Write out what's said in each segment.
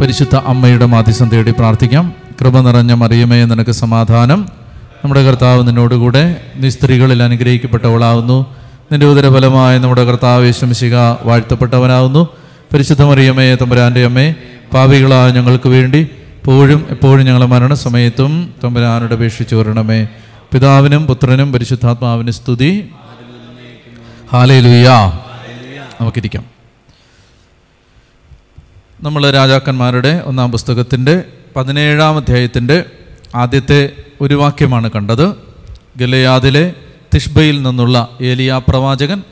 പരിശുദ്ധ അമ്മയുടെ മാധ്യസം തേടി പ്രാർത്ഥിക്കാം. കൃപ നിറഞ്ഞ മറിയമേ നിനക്ക് സമാധാനം. നമ്മുടെ കർത്താവ് നിന്നോടുകൂടെ നീ സ്ത്രീകളിൽ അനുഗ്രഹിക്കപ്പെട്ടവളാവുന്നു. നിന്റെ ഉദരഫലമായ നമ്മുടെ കർത്താവ് യേശുമിശിക വാഴ്ത്തപ്പെട്ടവനാവുന്നു. പരിശുദ്ധ മറിയമേ തമ്പുരാന്റെ അമ്മേ പാപികളായ ഞങ്ങൾക്ക് വേണ്ടി എപ്പോഴും എപ്പോഴും ഞങ്ങളെ മരണസമയത്തും തമ്പുരാനോട് അപേക്ഷിച്ചു വരണമേ. പിതാവിനും പുത്രനും പരിശുദ്ധാത്മാവിനും സ്തുതി. ഹാലയിലുയ്യ നമുക്കിരിക്കാം. നമ്മൾ രാജാക്കന്മാരുടെ ഒന്നാം പുസ്തകത്തിന്റെ പതിനേഴാം അധ്യായത്തിന്റെ ആദ്യത്തെ ഒരു വാക്യമാണ് കണ്ടത്. ഗലയാദിലെ തിഷ്ബയിൽ നിന്നുള്ള ഏലിയ പ്രവാചകൻ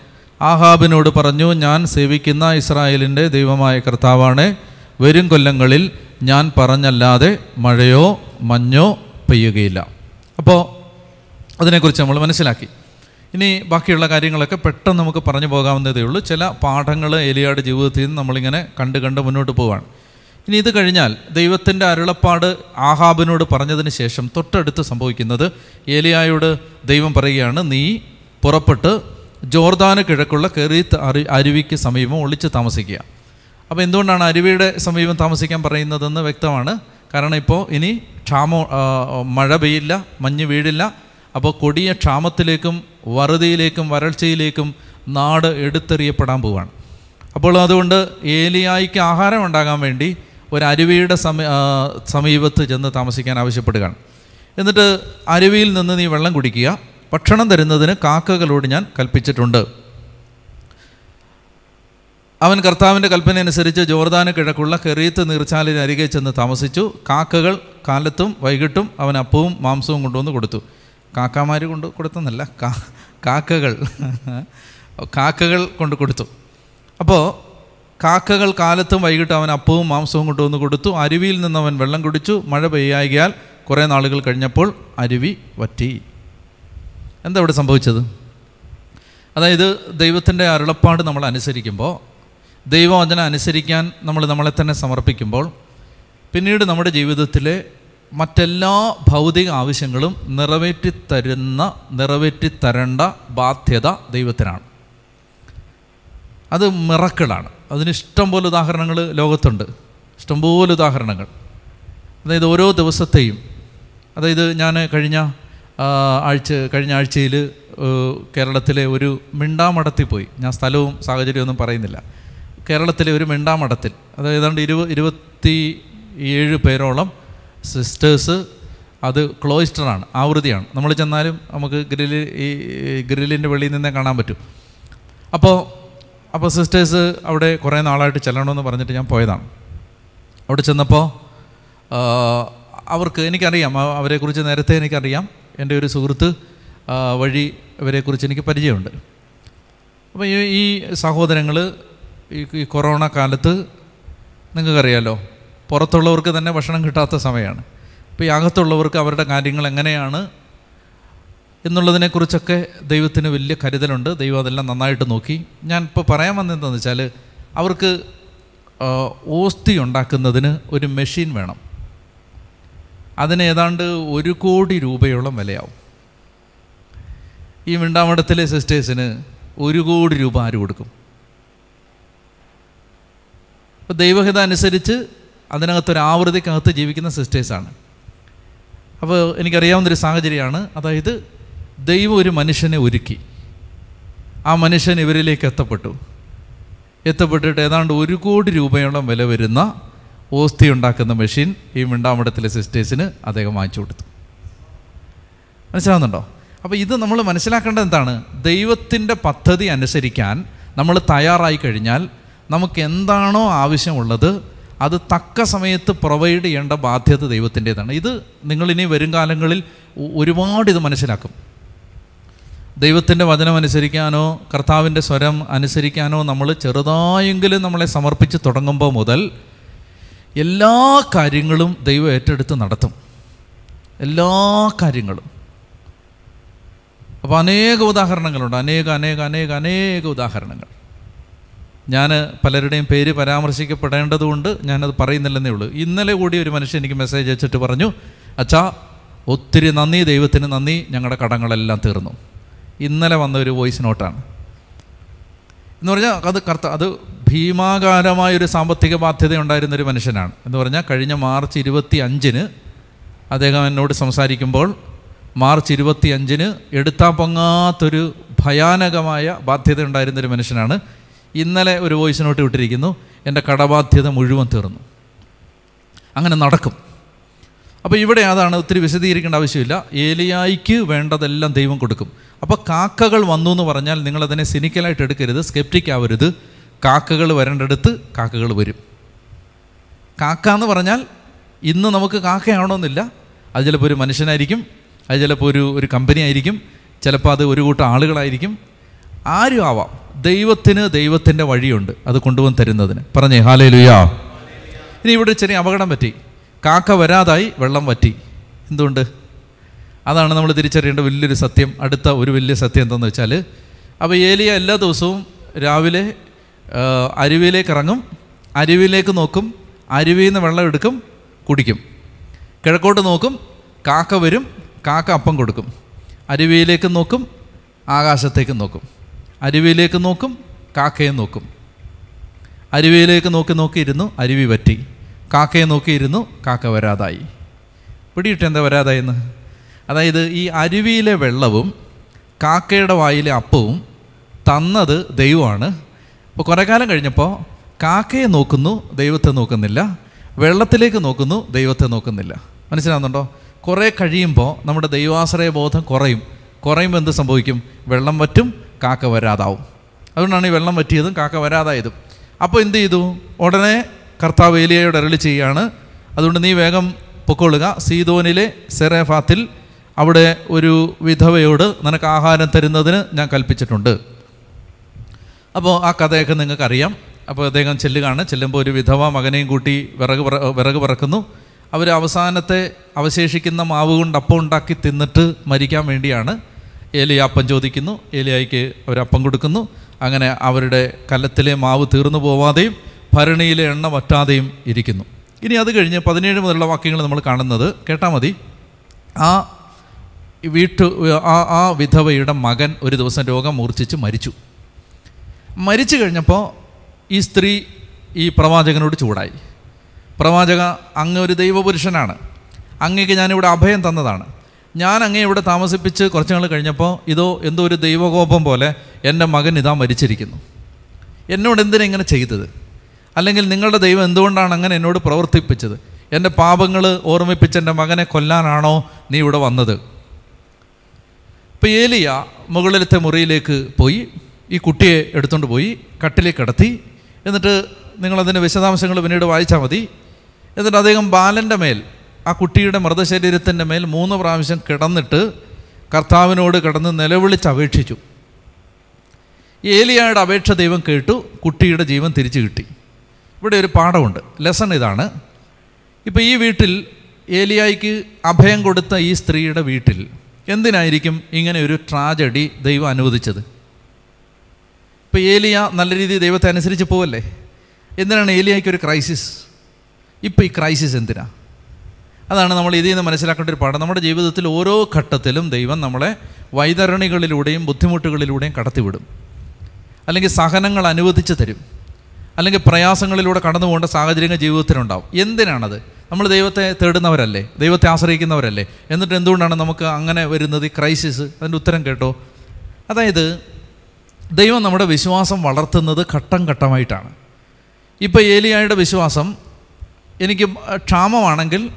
ആഹാബിനോട് പറഞ്ഞു ഞാൻ സേവിക്കുന്ന ഇസ്രായേലിന്റെ ദൈവമായ കർത്താവാണ്. വരും കൊല്ലങ്ങളിൽ ഞാൻ പറഞ്ഞല്ലാതെ മഴയോ മഞ്ഞോ പെയ്യുകയില്ല. അപ്പോൾ അതിനെക്കുറിച്ച് നമ്മൾ മനസ്സിലാക്കി. ഇനി ബാക്കിയുള്ള കാര്യങ്ങളൊക്കെ പെട്ടെന്ന് നമുക്ക് പറഞ്ഞു പോകാവുന്നതേ ഉള്ളൂ. ചില പാഠങ്ങൾ എലിയാട് ജീവിതത്തിൽ നിന്ന് നമ്മളിങ്ങനെ കണ്ട് കണ്ട് മുന്നോട്ട് പോവാണ്. ഇനി ഇത് കഴിഞ്ഞാൽ ദൈവത്തിന്റെ അരുളപ്പാട് ആഹാബിനോട് പറഞ്ഞതിന് ശേഷം തൊട്ടടുത്ത് സംഭവിക്കുന്നത് ഏലിയായോട് ദൈവം പറയുകയാണ് നീ പുറപ്പെട്ട് ജോർദാന് കിഴക്കുള്ള കെറീത്ത് അരു അരുവിക്ക് സമീപം ഒളിച്ച് താമസിക്കുക. അപ്പോൾ എന്തുകൊണ്ടാണ് അരുവിയുടെ സമീപം താമസിക്കാൻ പറയുന്നതെന്ന് വ്യക്തമാണ്. കാരണം ഇപ്പോൾ ഇനി ക്ഷാമം മഴ പെയ്യില്ല മഞ്ഞ് വീഴില്ല അപ്പോൾ കൊടിയ ക്ഷാമത്തിലേക്കും വറുതിയിലേക്കും വരൾച്ചയിലേക്കും നാട് എടുത്തെറിയപ്പെടാൻ പോവാണ്. അപ്പോൾ അതുകൊണ്ട് ഏലിയായിക്ക് ആഹാരം ഉണ്ടാകാൻ വേണ്ടി ഒരു അരുവിയുടെ സമീ സമീപത്ത് ചെന്ന് താമസിക്കാൻ ആവശ്യപ്പെടുകയാണ്. എന്നിട്ട് അരുവിയിൽ നിന്ന് നീ വെള്ളം കുടിക്കുക ഭക്ഷണം തരുന്നതിന് കാക്കകളോട് ഞാൻ കൽപ്പിച്ചിട്ടുണ്ട്. അവൻ കർത്താവിന്റെ കൽപ്പന അനുസരിച്ച് ജോർദാന് കിഴക്കുള്ള കെറിയത്ത് നീർച്ചാലിന് അരികെ ചെന്ന് താമസിച്ചു. കാക്കകൾ കാലത്തും വൈകിട്ടും അവൻ അപ്പവും മാംസവും കൊണ്ടുവന്ന് കൊടുത്തു. കാക്കാമാർ കൊണ്ട് കൊടുത്തെന്നല്ല കാക്കകൾ. കാക്കകൾ കൊണ്ട് കൊടുത്തു. അപ്പോൾ കാക്കകൾ കാലത്തും വൈകിട്ട് അവൻ അപ്പവും മാംസവും കൊണ്ടുവന്ന് കൊടുത്തു. അരുവിയിൽ നിന്ന് അവൻ വെള്ളം കുടിച്ചു. മഴ പെയ്യാകിയാൽ കുറേ നാളുകൾ കഴിഞ്ഞപ്പോൾ അരുവി വറ്റി. എന്താ ഇവിടെ സംഭവിച്ചത്? അതായത് ദൈവത്തിന്റെ അരുളപ്പാട് നമ്മൾ അനുസരിക്കുമ്പോൾ ദൈവവചനം അനുസരിക്കാൻ നമ്മൾ നമ്മളെ തന്നെ സമർപ്പിക്കുമ്പോൾ പിന്നീട് നമ്മുടെ ജീവിതത്തിലെ മറ്റെല്ലാ ഭൗതിക ആവശ്യങ്ങളും നിറവേറ്റിത്തരുന്ന നിറവേറ്റിത്തരേണ്ട ബാധ്യത ദൈവത്തിനാണ്. അത് മിറക്കിളാണ്. അതിന് ഇഷ്ടം പോലെ ഉദാഹരണങ്ങൾ ലോകത്തുണ്ട്. ഇഷ്ടംപോലെ ഉദാഹരണങ്ങൾ. അതായത് ഓരോ ദിവസത്തെയും അതായത് ഞാൻ കഴിഞ്ഞ ആഴ്ച കഴിഞ്ഞ ആഴ്ചയിൽ കേരളത്തിലെ ഒരു മിണ്ടാമഠത്തിൽ പോയി. ഞാൻ സ്ഥലവും സാഹചര്യമൊന്നും പറയുന്നില്ല. കേരളത്തിലെ ഒരു മിണ്ടാമഠത്തിൽ അതായത് ഏതാണ്ട് ഇരുപ ഇരുപത്തി ഏഴ് പേരോളം സിസ്റ്റേഴ്സ് അത് ക്ലോയിസ്റ്ററാണ് ആവൃത്തിയാണ്. നമ്മൾ ചെന്നാലും നമുക്ക് ഗ്രില്ല് ഈ ഗ്രില്ലിന്റെ വെളിയിൽ നിന്നേ കാണാൻ പറ്റും. അപ്പോൾ അപ്പോൾ സിസ്റ്റേഴ്സ് അവിടെ കുറേ നാളായിട്ട് ചെല്ലണമെന്ന് പറഞ്ഞിട്ട് ഞാൻ പോയതാണ്. അവിടെ ചെന്നപ്പോൾ അവർക്ക് എനിക്കറിയാം അവരെക്കുറിച്ച് നേരത്തെ എനിക്കറിയാം. എന്റെ ഒരു സുഹൃത്ത് വഴി ഇവരെക്കുറിച്ച് എനിക്ക് പരിചയമുണ്ട്. അപ്പോൾ ഈ സഹോദരങ്ങൾ ഈ കൊറോണ കാലത്ത് നിങ്ങൾക്കറിയാലോ പുറത്തുള്ളവർക്ക് തന്നെ ഭക്ഷണം കിട്ടാത്ത സമയമാണ്. അപ്പോൾ ഈ അകത്തുള്ളവർക്ക് അവരുടെ കാര്യങ്ങൾ എങ്ങനെയാണ് എന്നുള്ളതിനെക്കുറിച്ചൊക്കെ ദൈവത്തിന് വലിയ കരുതലുണ്ട്. ദൈവം അതെല്ലാം നന്നായിട്ട് നോക്കി. ഞാൻ ഇപ്പോൾ പറയാൻ വന്നതെന്താണെന്ന് വെച്ചാൽ അവർക്ക് ഓസ്തി ഉണ്ടാക്കുന്നതിന് ഒരു മെഷീൻ വേണം. അതിന് ഏതാണ്ട് ഒരു കോടി രൂപയോളം വിലയാവും. ഈ മിണ്ടാമഠത്തിലെ സിസ്റ്റേഴ്സിന് ഒരു കോടി രൂപ ആര് കൊടുക്കും? അപ്പോൾ ദൈവഹിത അനുസരിച്ച് അതിനകത്തൊരു ആവൃത്തിക്കകത്ത് ജീവിക്കുന്ന സിസ്റ്റേഴ്സാണ്. അപ്പോൾ എനിക്കറിയാവുന്നൊരു സാഹചര്യമാണ്. അതായത് ദൈവം ഒരു മനുഷ്യനെ ഒരുക്കി. ആ മനുഷ്യൻ ഇവരിലേക്ക് എത്തപ്പെട്ടു. എത്തപ്പെട്ടിട്ട് ഏതാണ്ട് ഒരു കോടി രൂപയോളം വില വരുന്ന ഓസ്തി ഉണ്ടാക്കുന്ന മെഷീൻ ഈ മിണ്ടാമഠത്തിലെ സിസ്റ്റേഴ്സിന് അദ്ദേഹം വാങ്ങിച്ചു കൊടുത്തു. മനസ്സിലാവുന്നുണ്ടോ? അപ്പോൾ ഇത് നമ്മൾ മനസ്സിലാക്കേണ്ടത് എന്താണ്? ദൈവത്തിന്റെ പദ്ധതി അനുസരിക്കാൻ നമ്മൾ തയ്യാറായി കഴിഞ്ഞാൽ നമുക്ക് എന്താണോ ആവശ്യമുള്ളത് അത് തക്ക സമയത്ത് പ്രൊവൈഡ് ചെയ്യേണ്ട ബാധ്യത ദൈവത്തിന്റെതാണ്. ഇത് നിങ്ങൾ ഇനി വരും കാലങ്ങളിൽ ഒരുപാട് ഇത് മനസ്സിലാക്കും. ദൈവത്തിന്റെ വചനം അനുസരിക്കാനോ കർത്താവിന്റെ സ്വരം അനുസരിക്കാനോ നമ്മൾ ചെറുതായെങ്കിലും നമ്മളെ സമർപ്പിച്ച് തുടങ്ങുമ്പോൾ മുതൽ എല്ലാ കാര്യങ്ങളും ദൈവം ഏറ്റെടുത്ത് നടത്തും. എല്ലാ കാര്യങ്ങളും. അപ്പോൾ അനേക ഉദാഹരണങ്ങളുണ്ട്. അനേക അനേക അനേക അനേക ഉദാഹരണങ്ങൾ. ഞാൻ പലരുടെയും പേര് പരാമർശിക്കപ്പെടേണ്ടതുകൊണ്ട് ഞാനത് പറയുന്നില്ലെന്നേ ഉള്ളൂ. ഇന്നലെ കൂടി ഒരു മനുഷ്യൻ എനിക്ക് മെസ്സേജ് അയച്ചിട്ട് പറഞ്ഞു അച്ഛാ ഒത്തിരി നന്ദി ദൈവത്തിന് നന്ദി ഞങ്ങളുടെ കടങ്ങളെല്ലാം തീർന്നു. ഇന്നലെ വന്ന ഒരു വോയിസ് നോട്ടാണ്. എന്ന് പറഞ്ഞാൽ അത് കർത്ത അത് ഭീമാകാരമായൊരു സാമ്പത്തിക ബാധ്യത ഉണ്ടായിരുന്നൊരു മനുഷ്യനാണ്. എന്ന് പറഞ്ഞാൽ കഴിഞ്ഞ മാർച്ച് ഇരുപത്തി അഞ്ചിന് അദ്ദേഹം എന്നോട് സംസാരിക്കുമ്പോൾ മാർച്ച് ഇരുപത്തി അഞ്ചിന് എടുത്താൽ പൊങ്ങാത്തൊരു ഭയാനകമായ ബാധ്യത ഉണ്ടായിരുന്നൊരു മനുഷ്യനാണ്. ഇന്നലെ ഒരു വോയിസ് നോട്ട് വിട്ടിരിക്കുന്നു എന്റെ കടബാധ്യത മുഴുവൻ തീർന്നു. അങ്ങനെ നടക്കും. അപ്പോൾ ഇവിടെ അതാണ് ഒത്തിരി വിശദീകരിക്കേണ്ട ആവശ്യമില്ല. ഏലിയായിക്ക് വേണ്ടതെല്ലാം ദൈവം കൊടുക്കും. അപ്പോൾ കാക്കകൾ വന്നു എന്ന് പറഞ്ഞാൽ നിങ്ങളതിനെ സിനിക്കലായിട്ട് എടുക്കരുത് സ്കെപ്റ്റിക് ആവരുത്. കാക്കകൾ വരേണ്ടടുത്ത് കാക്കകൾ വരും. കാക്ക എന്ന് പറഞ്ഞാൽ ഇന്ന് നമുക്ക് കാക്കയാണോന്നില്ല അത് ചിലപ്പോൾ ഒരു മനുഷ്യനായിരിക്കും അത് ചിലപ്പോൾ ഒരു ഒരു കമ്പനി ആയിരിക്കും ചിലപ്പോൾ അത് ഒരു കൂട്ടം ആളുകളായിരിക്കും. ആരും ആവാം. ദൈവത്തിന് ദൈവത്തിന്റെ വഴിയുണ്ട്. അത് കൊണ്ടുവന്ന് തരുന്നതിന്. പറഞ്ഞേ ഹാലേ ലുയാ ഇനി ഇവിടെ ചെറിയ അപകടം പറ്റി. കാക്ക വരാതായി വെള്ളം വറ്റി. എന്തുകൊണ്ട്? അതാണ് നമ്മൾ തിരിച്ചറിയേണ്ട വലിയൊരു സത്യം. അടുത്ത ഒരു വലിയ സത്യം എന്താണെന്ന് വെച്ചാൽ അപ്പോൾ ഏലിയ എല്ലാ ദിവസവും രാവിലെ അരുവിയിലേക്ക് ഇറങ്ങും. അരുവിയിലേക്ക് നോക്കും. അരുവിയിൽ നിന്ന് വെള്ളം എടുക്കും കുടിക്കും. കിഴക്കോട്ട് നോക്കും കാക്ക വരും കാക്ക അപ്പം കൊടുക്കും. അരുവിയിലേക്ക് നോക്കും ആകാശത്തേക്ക് നോക്കും. അരുവിയിലേക്ക് നോക്കും കാക്കയെ നോക്കും. അരുവിയിലേക്ക് നോക്കി നോക്കിയിരുന്നു അരുവി പറ്റി കാക്കയെ നോക്കിയിരുന്നു കാക്ക വരാതായി. പിടിയിട്ട് എന്താ വരാതായെന്ന് അതായത് ഈ അരുവിയിലെ വെള്ളവും കാക്കയുടെ വായിലെ അപ്പവും തന്നത് ദൈവമാണ്. അപ്പോൾ കുറേ കാലം കഴിഞ്ഞപ്പോൾ കാക്കയെ നോക്കുന്നു ദൈവത്തെ നോക്കുന്നില്ല. വെള്ളത്തിലേക്ക് നോക്കുന്നു ദൈവത്തെ നോക്കുന്നില്ല. മനസ്സിലാകുന്നുണ്ടോ കുറേ കഴിയുമ്പോൾ നമ്മുടെ ദൈവാശ്രയ ബോധം കുറയും. കുറയുമ്പോൾ എന്ത് സംഭവിക്കും? വെള്ളം വറ്റും കാക്ക വരാതാവും. അതുകൊണ്ടാണ് ഈ വെള്ളം വറ്റിയതും കാക്ക വരാതായതും. അപ്പോൾ എന്ത് ചെയ്തു? ഉടനെ കർത്താവ് ഏലിയയോട് അരളി ചെയ്യുകയാണ്. അതുകൊണ്ട് നീ വേഗം പൊക്കൊള്ളുക സീതോനിലെ സെറേഫാത്തിൽ അവിടെ ഒരു വിധവയോട് നിനക്ക് ആഹാരം തരുന്നതിന് ഞാൻ കൽപ്പിച്ചിട്ടുണ്ട്. അപ്പോൾ ആ കഥയൊക്കെ നിങ്ങൾക്കറിയാം. അപ്പോൾ അദ്ദേഹം ചെല്ലുകയാണ്. ചെല്ലുമ്പോൾ ഒരു വിധവ മകനെയും കൂട്ടി വിറക് വിറക് പറക്കുന്നു അവർ അവസാനത്തെ അവശേഷിക്കുന്ന മാവ് കൊണ്ട് അപ്പം ഉണ്ടാക്കി തിന്നിട്ട് മരിക്കാൻ വേണ്ടിയാണ്. ഏലിയ അപ്പം ചോദിക്കുന്നു ഏലിയായിക്ക് അവരപ്പം കൊടുക്കുന്നു. അങ്ങനെ അവരുടെ കലത്തിലെ മാവ് തീർന്നു പോവാതെയും ഭരണിയിലെ എണ്ണ വറ്റാതെയും ഇരിക്കുന്നു. ഇനി അത് കഴിഞ്ഞ് പതിനേഴ് മുതലുള്ള വാക്യങ്ങൾ നമ്മൾ കാണുന്നത് കേട്ടാൽ മതി. ആ വീട്ടു ആ ആ വിധവയുടെ മകൻ ഒരു ദിവസം രോഗം മൂർച്ഛിച്ച് മരിച്ചു. മരിച്ചു കഴിഞ്ഞപ്പോൾ ഈ സ്ത്രീ ഈ പ്രവാചകനോട് ചൂടായി. പ്രവാചക അങ്ങ് ഒരു ദൈവപുരുഷനാണ്. അങ്ങേക്ക് ഞാനിവിടെ അഭയം തന്നതാണ്. ഞാൻ അങ്ങേ ഇവിടെ താമസിപ്പിച്ച് കുറച്ച് നാൾ കഴിഞ്ഞപ്പോൾ ഇതോ എന്തോ ഒരു ദൈവകോപം പോലെ എന്റെ മകൻ ഇതാ മരിച്ചിരിക്കുന്നു. എന്നോട് എന്തിനാ ഇങ്ങനെ ചെയ്തത്? അല്ലെങ്കിൽ നിങ്ങളുടെ ദൈവം എന്തുകൊണ്ടാണ് അങ്ങനെ എന്നോട് പ്രവർത്തിപ്പിച്ചത്? എന്റെ പാപങ്ങൾ ഓർമ്മിപ്പിച്ച് എന്റെ മകനെ കൊല്ലാനാണോ നീ ഇവിടെ വന്നത്? ഇപ്പം ഏലിയ മുകളിലത്തെ മുറിയിലേക്ക് പോയി ഈ കുട്ടിയെ എടുത്തുകൊണ്ട് പോയി കട്ടിലേക്ക് കിടത്തി എന്നിട്ട് നിങ്ങളതിന്റെ വിശദാംശങ്ങൾ പിന്നീട് വായിച്ചാൽ മതി. എന്നിട്ട് അദ്ദേഹം ബാലന്റെ മേൽ ആ കുട്ടിയുടെ മൃതശരീരത്തിന്റെ മേൽ മൂന്ന് പ്രാവശ്യം കിടന്നിട്ട് കർത്താവിനോട് കിടന്ന് നിലവിളിച്ച് അപേക്ഷിച്ചു. ഏലിയായുടെ അപേക്ഷ ദൈവം കേട്ടു കുട്ടിയുടെ ജീവൻ തിരിച്ചു കിട്ടി. ഇവിടെ ഒരു പാഠമുണ്ട് ലെസൺ ഇതാണ്. ഇപ്പോൾ ഈ വീട്ടിൽ ഏലിയായിക്ക് അഭയം കൊടുത്ത ഈ സ്ത്രീയുടെ വീട്ടിൽ എന്തിനായിരിക്കും ഇങ്ങനെ ഒരു ട്രാജഡി ദൈവം അനുവദിച്ചത്? ഇപ്പോൾ ഏലിയ നല്ല രീതിയിൽ ദൈവത്തെ അനുസരിച്ച് പോവല്ലേ? എന്തിനാണ് ഏലിയായിക്ക് ഒരു ക്രൈസിസ്? ഇപ്പോൾ ഈ ക്രൈസിസ് എന്തിനാ? അതാണ് നമ്മൾ ഇതിൽ നിന്ന് മനസ്സിലാക്കേണ്ട ഒരു പാഠം. നമ്മുടെ ജീവിതത്തിൽ ഓരോ ഘട്ടത്തിലും ദൈവം നമ്മളെ വൈതരണികളിലൂടെയും ബുദ്ധിമുട്ടുകളിലൂടെയും കടത്തിവിടും. അല്ലെങ്കിൽ സഹനങ്ങൾ അനുവദിച്ച് തരും. അല്ലെങ്കിൽ പ്രയാസങ്ങളിലൂടെ കടന്നു പോകേണ്ട സാഹചര്യങ്ങൾ ജീവിതത്തിലുണ്ടാവും. എന്തിനാണത്? നമ്മൾ ദൈവത്തെ തേടുന്നവരല്ലേ? ദൈവത്തെ ആശ്രയിക്കുന്നവരല്ലേ? എന്നിട്ട് എന്തുകൊണ്ടാണ് നമുക്ക് അങ്ങനെ വരുന്നത്? ഈ ക്രൈസിസ്. അതിന്റെ ഉത്തരം കേട്ടോ. അതായത് ദൈവം നമ്മുടെ വിശ്വാസം വളർത്തുന്നത് ഘട്ടം ഘട്ടമായിട്ടാണ്. ഇപ്പോൾ ഏലിയായുടെ വിശ്വാസം എനിക്ക് ക്ഷാമമാണെങ്കിൽ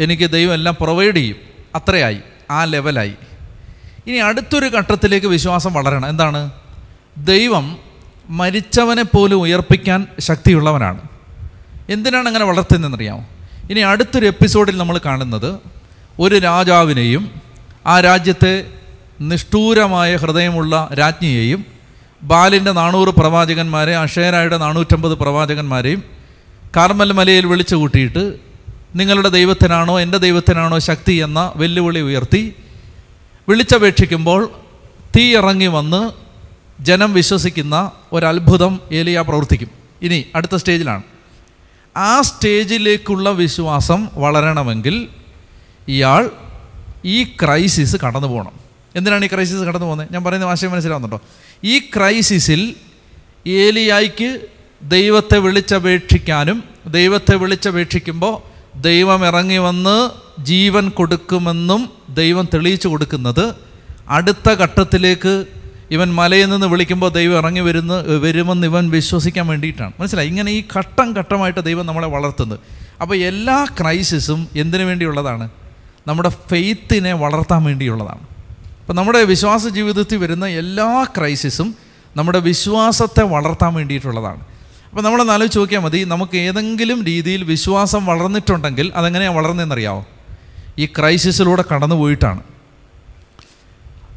എനിക്ക് ദൈവം എല്ലാം പ്രൊവൈഡ് ചെയ്യും. അത്രയായി. ആ ലെവലായി ഇനി അടുത്തൊരു ഘട്ടത്തിലേക്ക് വിശ്വാസം വളരണം. എന്താണ്? ദൈവം മരിച്ചവനെ പോലും ഉയർപ്പിക്കാൻ ശക്തിയുള്ളവനാണ്. എന്തിനാണ് അങ്ങനെ വളർത്തുന്നതെന്നറിയാമോ? ഇനി അടുത്തൊരു എപ്പിസോഡിൽ നമ്മൾ കാണുന്നത് ഒരു രാജാവിനെയും ആ രാജ്യത്തെ നിഷ്ഠൂരമായ ഹൃദയമുള്ള രാജ്ഞിയെയും ബാലിന്റെ നാനൂറ് പ്രവാചകന്മാരെ അഷേരായുടെ നാനൂറ്റമ്പത് പ്രവാചകന്മാരെയും കാർമൽ മലയിൽ വിളിച്ചു കൂട്ടിയിട്ട് നിങ്ങളുടെ ദൈവത്തിനാണോ എന്റെ ദൈവത്തിനാണോ ശക്തി എന്ന വെല്ലുവിളി ഉയർത്തി വിളിച്ചപേക്ഷിക്കുമ്പോൾ തീ ഇറങ്ങി വന്ന് ജനം വിശ്വസിക്കുന്ന ഒരത്ഭുതം ഏലിയ പ്രവർത്തിക്കും. ഇനി അടുത്ത സ്റ്റേജിലാണ്. ആ സ്റ്റേജിലേക്കുള്ള വിശ്വാസം വളരണമെങ്കിൽ ഇയാൾ ഈ ക്രൈസിസ് കടന്നു പോകണം. എന്തിനാണ് ഈ ക്രൈസിസ് കടന്നു പോകുന്നത്? ഞാൻ പറയുന്ന ആശയം മനസ്സിലാവുന്നുണ്ടോ? ഈ ക്രൈസിസിൽ ഏലിയായിക്ക് ദൈവത്തെ വിളിച്ചപേക്ഷിക്കാനും ദൈവത്തെ വിളിച്ചപേക്ഷിക്കുമ്പോൾ ദൈവം ഇറങ്ങി വന്ന് ജീവൻ കൊടുക്കുമെന്നും ദൈവം തെളിയിച്ചു കൊടുക്കുന്നത്. അടുത്ത ഘട്ടത്തിലേക്ക് ഇവൻ മലയിൽ നിന്ന് വിളിക്കുമ്പോൾ ദൈവം ഇറങ്ങി വരുന്ന വരുമെന്ന് ഇവൻ വിശ്വസിക്കാൻ വേണ്ടിയിട്ടാണ്. മനസ്സിലായി? ഇങ്ങനെ ഈ ഘട്ടം ഘട്ടമായിട്ട് ദൈവം നമ്മളെ വളർത്തുന്നത് അപ്പോൾ എല്ലാ ക്രൈസിസും എന്തിനു വേണ്ടിയുള്ളതാണ്? നമ്മുടെ ഫെയ്ത്തിനെ വളർത്താൻ വേണ്ടിയുള്ളതാണ്. അപ്പം നമ്മുടെ വിശ്വാസ ജീവിതത്തിൽ വരുന്ന എല്ലാ ക്രൈസിസും നമ്മുടെ വിശ്വാസത്തെ വളർത്താൻ വേണ്ടിയിട്ടുള്ളതാണ്. അപ്പോൾ നമ്മളൊന്ന് ആലോചിച്ച് നോക്കിയാൽ മതി. നമുക്ക് ഏതെങ്കിലും രീതിയിൽ വിശ്വാസം വളർന്നിട്ടുണ്ടെങ്കിൽ അതെങ്ങനെയാണ് വളർന്നതെന്നറിയാമോ ഈ ക്രൈസിസിലൂടെ കടന്നു പോയിട്ടാണ്.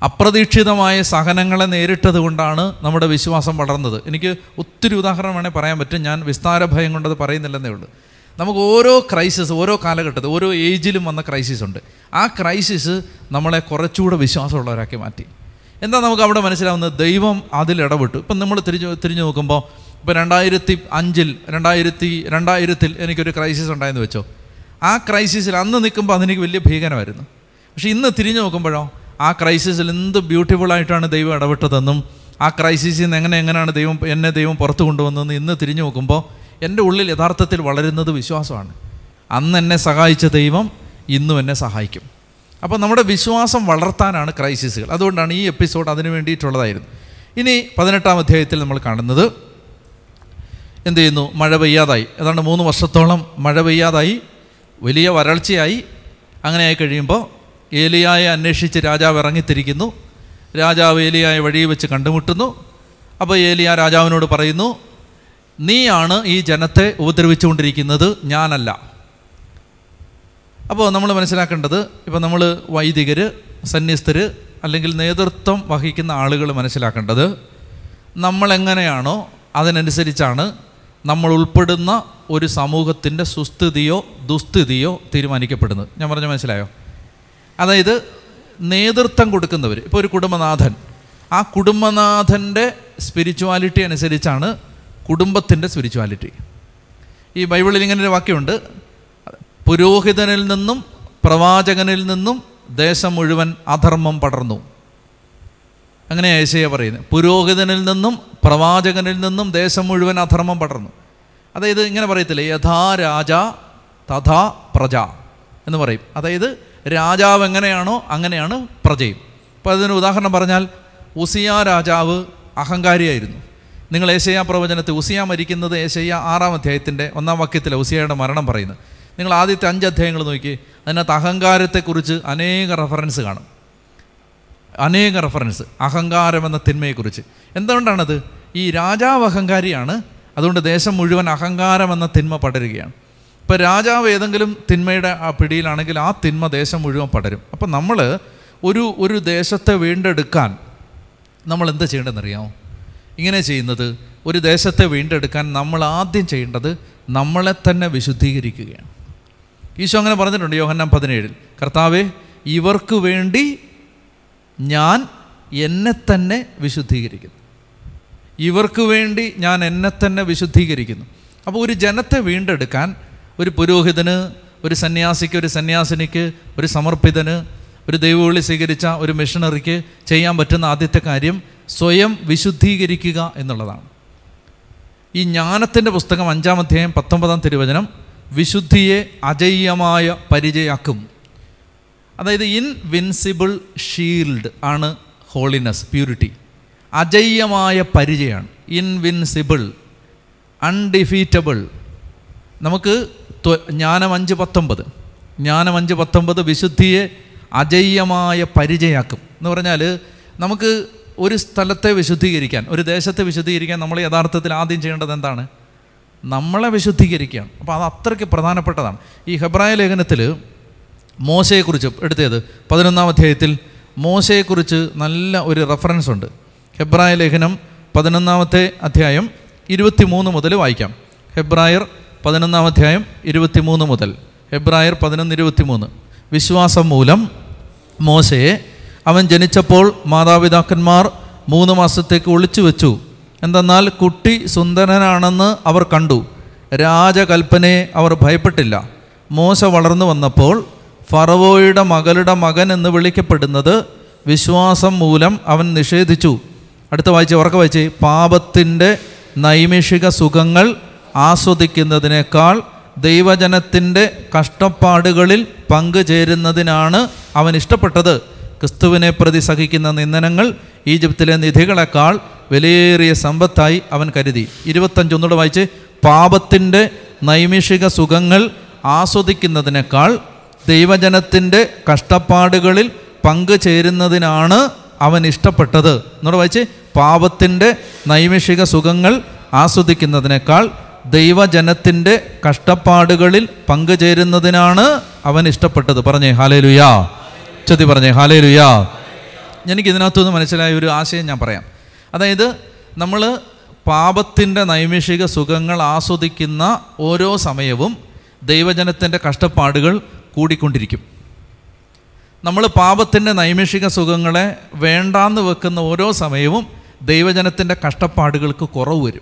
അപ്രതീക്ഷിതമായ സഹനങ്ങളെ നേരിട്ടത് കൊണ്ടാണ് നമ്മുടെ വിശ്വാസം വളർന്നത്. എനിക്ക് ഒത്തിരി ഉദാഹരണം വേണേൽ പറയാൻ പറ്റും. ഞാൻ വിസ്താര ഭയം കൊണ്ടത് പറയുന്നില്ലെന്നേ ഉള്ളൂ. നമുക്ക് ഓരോ ക്രൈസിസ് ഓരോ കാലഘട്ടത്തിൽ ഓരോ ഏജിലും വന്ന ക്രൈസിസ് ഉണ്ട്. ആ ക്രൈസിസ് നമ്മളെ കുറച്ചുകൂടെ വിശ്വാസമുള്ളവരാക്കി മാറ്റി. എന്താ നമുക്ക് അവിടെ മനസ്സിലാവുന്നത്? ദൈവം അതിൽ ഇടപെട്ടു. ഇപ്പം നമ്മൾ തിരിഞ്ഞു തിരിഞ്ഞു നോക്കുമ്പോൾ ഇപ്പോൾ രണ്ടായിരത്തി അഞ്ചിൽ രണ്ടായിരത്തി രണ്ടായിരത്തിൽ എനിക്കൊരു ക്രൈസിസ് ഉണ്ടായെന്ന് വെച്ചോ. ആ ക്രൈസിസിൽ അന്ന് നിൽക്കുമ്പോൾ അതെനിക്ക് വലിയ ഭീകരമായിരുന്നു. പക്ഷേ ഇന്ന് തിരിഞ്ഞു നോക്കുമ്പോഴോ ആ ക്രൈസിസിൽ എന്ത് ബ്യൂട്ടിഫുള്ളായിട്ടാണ് ദൈവം ഇടപെട്ടതെന്നും ആ ക്രൈസിസിൽ നിന്ന് എങ്ങനെ എങ്ങനെയാണ് ദൈവം എന്നെ ദൈവം പുറത്തു കൊണ്ടുവന്നതെന്ന് ഇന്ന് തിരിഞ്ഞു നോക്കുമ്പോൾ എന്റെ ഉള്ളിൽ യഥാർത്ഥത്തിൽ വളരുന്നത് വിശ്വാസമാണ്. അന്ന് എന്നെ സഹായിച്ച ദൈവം ഇന്നും എന്നെ സഹായിക്കും. അപ്പോൾ നമ്മുടെ വിശ്വാസം വളർത്താനാണ് ക്രൈസിസുകൾ അതുകൊണ്ടാണ് ഈ എപ്പിസോഡ് അതിന് വേണ്ടിയിട്ടുള്ളതായിരുന്നു. ഇനി പതിനെട്ടാം അധ്യായത്തിൽ നമ്മൾ കാണുന്നത് എന്ത് ചെയ്യുന്നു? മഴ പെയ്യാതായി. ഏതാണ്ട് മൂന്ന് വർഷത്തോളം മഴ പെയ്യാതായി. വലിയ വരൾച്ചയായി. അങ്ങനെയായി കഴിയുമ്പോൾ ഏലിയായെ അന്വേഷിച്ച് രാജാവ് ഇറങ്ങിത്തിരിക്കുന്നു. രാജാവ് ഏലിയായെ വഴി വെച്ച് കണ്ടുമുട്ടുന്നു. അപ്പോൾ ഏലിയ രാജാവിനോട് പറയുന്നു നീയാണ് ഈ ജനത്തെ ഉപദ്രവിച്ചുകൊണ്ടിരിക്കുന്നത്. ഞാനല്ല. അപ്പോൾ നമ്മൾ മനസ്സിലാക്കേണ്ടത് ഇപ്പോൾ നമ്മൾ വൈദികർ സന്യസ്തർ അല്ലെങ്കിൽ നേതൃത്വം വഹിക്കുന്ന ആളുകൾ മനസ്സിലാക്കേണ്ടത് നമ്മളെങ്ങനെയാണോ അതിനനുസരിച്ചാണ് നമ്മൾ ഉൾപ്പെടുന്ന ഒരു സമൂഹത്തിന്റെ സുസ്ഥിതിയോ ദുസ്ഥിതിയോ തീരുമാനിക്കപ്പെടുന്നത്. ഞാൻ പറഞ്ഞ മനസ്സിലായോ? അതായത് നേതൃത്വം കൊടുക്കുന്നവർ ഇപ്പോൾ ഒരു കുടുംബനാഥൻ. ആ കുടുംബനാഥന്റെ സ്പിരിച്വാലിറ്റി അനുസരിച്ചാണ് കുടുംബത്തിന്റെ സ്പിരിച്വാലിറ്റി ഈ ബൈബിളിൽ ഇങ്ങനെ ഒരു വാക്യമുണ്ട്. പുരോഹിതനിൽ നിന്നും പ്രവാചകനിൽ നിന്നും ദേശം മുഴുവൻ അധർമ്മം പടർന്നു. അങ്ങനെ ഏശയ പറയുന്നത് പുരോഹിതനിൽ നിന്നും പ്രവാചകനിൽ നിന്നും ദേശം മുഴുവൻ അധർമ്മം പടർന്നു. അതായത് ഇങ്ങനെ പറയത്തില്ലേ യഥാ രാജ തഥാ പ്രജ എന്ന് പറയും. അതായത് രാജാവ് എങ്ങനെയാണോ അങ്ങനെയാണ് പ്രജയും. അപ്പോൾ അതിന് ഉദാഹരണം പറഞ്ഞാൽ ഉസിയ രാജാവ് അഹങ്കാരിയായിരുന്നു. നിങ്ങൾ ഏശയ്യ പ്രവചനത്തിൽ ഉസിയ മരിക്കുന്നത് ഏശയ്യ ആറാം അധ്യായത്തിന്റെ ഒന്നാം വാക്യത്തിലെ ഉസിയയുടെ മരണം പറയുന്നത് നിങ്ങൾ ആദ്യത്തെ അഞ്ച് അധ്യായങ്ങൾ നോക്കി അതിനകത്ത് അഹങ്കാരത്തെക്കുറിച്ച് അനേക റെഫറൻസ് കാണും. അനേക റെഫറൻസ് അഹങ്കാരം എന്ന തിന്മയെക്കുറിച്ച്. എന്തുകൊണ്ടാണത്? ഈ രാജാവ് അഹങ്കാരിയാണ് അതുകൊണ്ട് ദേശം മുഴുവൻ അഹങ്കാരം എന്ന തിന്മ പടരുകയാണ്. ഇപ്പോൾ രാജാവ് ഏതെങ്കിലും തിന്മയുടെ ആ പിടിയിലാണെങ്കിൽ ആ തിന്മ ദേശം മുഴുവൻ പടരും. അപ്പം നമ്മൾ ഒരു ഒരു ദേശത്തെ വീണ്ടെടുക്കാൻ നമ്മൾ എന്ത് ചെയ്യേണ്ടതെന്നറിയാമോ? ഇങ്ങനെ ചെയ്യുന്നത് ഒരു ദേശത്തെ വീണ്ടെടുക്കാൻ നമ്മൾ ആദ്യം ചെയ്യേണ്ടത് നമ്മളെ തന്നെ വിശുദ്ധീകരിക്കുകയാണ്. ഈശോ അങ്ങനെ പറഞ്ഞിട്ടുണ്ട് യോഹന്നാം പതിനേഴിൽ കർത്താവെ ഇവർക്ക് വേണ്ടി ഞാൻ എന്നെ തന്നെ വിശുദ്ധീകരിക്കുന്നു. ഇവർക്ക് വേണ്ടി ഞാൻ എന്നെ തന്നെ വിശുദ്ധീകരിക്കുന്നു. അപ്പോൾ ഒരു ജനത്തെ വീണ്ടെടുക്കാൻ ഒരു പുരോഹിതന് ഒരു സന്യാസിക്ക് ഒരു സന്യാസിനിക്ക് ഒരു സമർപ്പിതന് ഒരു ദൈവവിളി സ്വീകരിച്ച ഒരു മിഷണറിക്ക് ചെയ്യാൻ പറ്റുന്ന ആദ്യത്തെ കാര്യം സ്വയം വിശുദ്ധീകരിക്കുക എന്നുള്ളതാണ്. ഈ ജ്ഞാനത്തിന്റെ പുസ്തകം അഞ്ചാം അധ്യായം പത്തൊമ്പതാം തിരുവചനം വിശുദ്ധിയെ അജയ്യമായ പരിചയാക്കും. അതായത് ഇൻവിൻസിബിൾ ഷീൽഡ് ആണ് ഹോളിനെസ് പ്യൂരിറ്റി അജയ്യമായ പരിചയമാണ്. ഇൻവിൻസിബിൾ അൺഡിഫീറ്റബിൾ നമുക്ക് ജ്ഞാനം അഞ്ച് പത്തൊമ്പത് ജ്ഞാനം അഞ്ച് പത്തൊമ്പത് വിശുദ്ധിയെ അജയ്യമായ പരിചയാക്കും. എന്ന് പറഞ്ഞാൽ നമുക്ക് ഒരു സ്ഥലത്തെ വിശുദ്ധീകരിക്കാൻ ഒരു ദേശത്തെ വിശുദ്ധീകരിക്കാൻ നമ്മൾ യഥാർത്ഥത്തിൽ ആദ്യം ചെയ്യേണ്ടത് എന്താണ്? നമ്മളെ വിശുദ്ധീകരിക്കുകയാണ്. അപ്പോൾ അത് അത്രയ്ക്ക് പ്രധാനപ്പെട്ടതാണ്. ഈ ഹെബ്രായ ലേഖനത്തിൽ മോശയെക്കുറിച്ച് എടുത്തത് പതിനൊന്നാം അധ്യായത്തിൽ മോശയെക്കുറിച്ച് നല്ല ഒരു റെഫറൻസ് ഉണ്ട്. ഹെബ്രായ ലേഖനം പതിനൊന്നാമത്തെ അധ്യായം ഇരുപത്തിമൂന്ന് മുതൽ വായിക്കാം. ഹെബ്രായർ പതിനൊന്നാം അധ്യായം ഇരുപത്തിമൂന്ന് മുതൽ. ഹെബ്രായർ പതിനൊന്ന് ഇരുപത്തിമൂന്ന്. വിശ്വാസം മൂലം മോശയെ അവൻ ജനിച്ചപ്പോൾ മാതാപിതാക്കന്മാർ മൂന്ന് മാസത്തേക്ക് ഒളിച്ചു വെച്ചു. എന്തെന്നാൽ കുട്ടി സുന്ദരനാണെന്ന് അവർ കണ്ടു. രാജകൽപ്പനയെ അവർ ഭയപ്പെട്ടില്ല. മോശ വളർന്നു വന്നപ്പോൾ ഫറവോയുടെ മകളുടെ മകൻ എന്ന് വിളിക്കപ്പെടുന്നത് വിശ്വാസം മൂലം അവൻ നിഷേധിച്ചു. അടുത്ത വായിച്ച് ഉറക്കെ വായിച്ച്. പാപത്തിന്റെ നൈമിഷിക സുഖങ്ങൾ ആസ്വദിക്കുന്നതിനേക്കാൾ ദൈവജനത്തിന്റെ കഷ്ടപ്പാടുകളിൽ പങ്കുചേരുന്നതിനാണ് അവൻ ഇഷ്ടപ്പെട്ടത്. ക്രിസ്തുവിനെ പ്രതി സഹിക്കുന്ന നിന്ദനങ്ങൾ ഈജിപ്തിലെ നിധികളെക്കാൾ വിലയേറിയ സമ്പത്തായി അവൻ കരുതി. ഇരുപത്തഞ്ചൊന്നുകൂടെ വായിച്ച്. പാപത്തിന്റെ നൈമിഷിക സുഖങ്ങൾ ആസ്വദിക്കുന്നതിനേക്കാൾ ദൈവജനത്തിന്റെ കഷ്ടപ്പാടുകളിൽ പങ്കുചേരുന്നതിനാണ് അവൻ ഇഷ്ടപ്പെട്ടത്. എന്നോട് വായിച്ച് പാപത്തിന്റെ നൈമിഷിക സുഖങ്ങൾ ആസ്വദിക്കുന്നതിനേക്കാൾ ദൈവജനത്തിന്റെ കഷ്ടപ്പാടുകളിൽ പങ്കുചേരുന്നതിനാണ് അവൻ ഇഷ്ടപ്പെട്ടത്. പറഞ്ഞേ ഹാലേ ലുയാ ചൊത്തി പറഞ്ഞേ ഹാലേ ലുയാ എനിക്ക് ഇതിനകത്തുനിന്ന് മനസ്സിലായ ഒരു ആശയം ഞാൻ പറയാം. അതായത് നമ്മൾ പാപത്തിന്റെ നൈമിഷിക സുഖങ്ങൾ ആസ്വദിക്കുന്ന ഓരോ സമയവും ദൈവജനത്തിന്റെ കഷ്ടപ്പാടുകൾ കൂടിക്കൊണ്ടിരിക്കും. നമ്മൾ പാപത്തിന്റെ നൈമിഷിക സുഖങ്ങളെ വേണ്ടാന്ന് വെക്കുന്ന ഓരോ സമയവും ദൈവജനത്തിന്റെ കഷ്ടപ്പാടുകൾക്ക് കുറവ് വരും.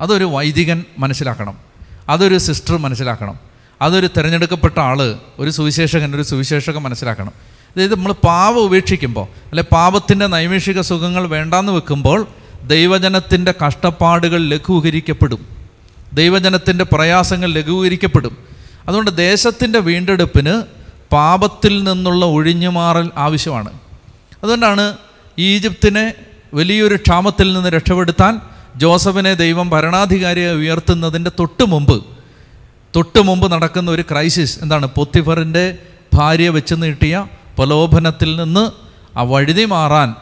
അതൊരു വൈദികൻ മനസ്സിലാക്കണം. അതൊരു സിസ്റ്റർ മനസ്സിലാക്കണം. അതൊരു തിരഞ്ഞെടുക്കപ്പെട്ട ആൾ ഒരു സുവിശേഷകൻ ഒരു സുവിശേഷകൻ മനസ്സിലാക്കണം. അതായത് നമ്മൾ പാപം ഉപേക്ഷിക്കുമ്പോൾ അല്ലെ പാപത്തിന്റെ നൈമിഷിക സുഖങ്ങൾ വേണ്ടാന്ന് വെക്കുമ്പോൾ ദൈവജനത്തിന്റെ കഷ്ടപ്പാടുകൾ ലഘൂകരിക്കപ്പെടും. ദൈവജനത്തിന്റെ പ്രയാസങ്ങൾ ലഘൂകരിക്കപ്പെടും. അതുകൊണ്ട് ദേശത്തിന്റെ വീണ്ടെടുപ്പിന് പാപത്തിൽ നിന്നുള്ള ഒഴിഞ്ഞുമാറൽ ആവശ്യമാണ്. അതുകൊണ്ടാണ് ഈജിപ്തിനെ വലിയൊരു ക്ഷാമത്തിൽ നിന്ന് രക്ഷപ്പെടുത്താൻ ജോസഫിനെ ദൈവം ഭരണാധികാരിയെ ഉയർത്തുന്നതിന്റെ തൊട്ട് മുമ്പ് തൊട്ട് മുമ്പ് നടക്കുന്ന ഒരു ക്രൈസിസ് എന്താണ്? പൊത്തിഫറിന്റെ ഭാര്യ വെച്ച് നീട്ടിയ പ്രലോഭനത്തിൽ നിന്ന് ആ വഴുതി മാറാൻ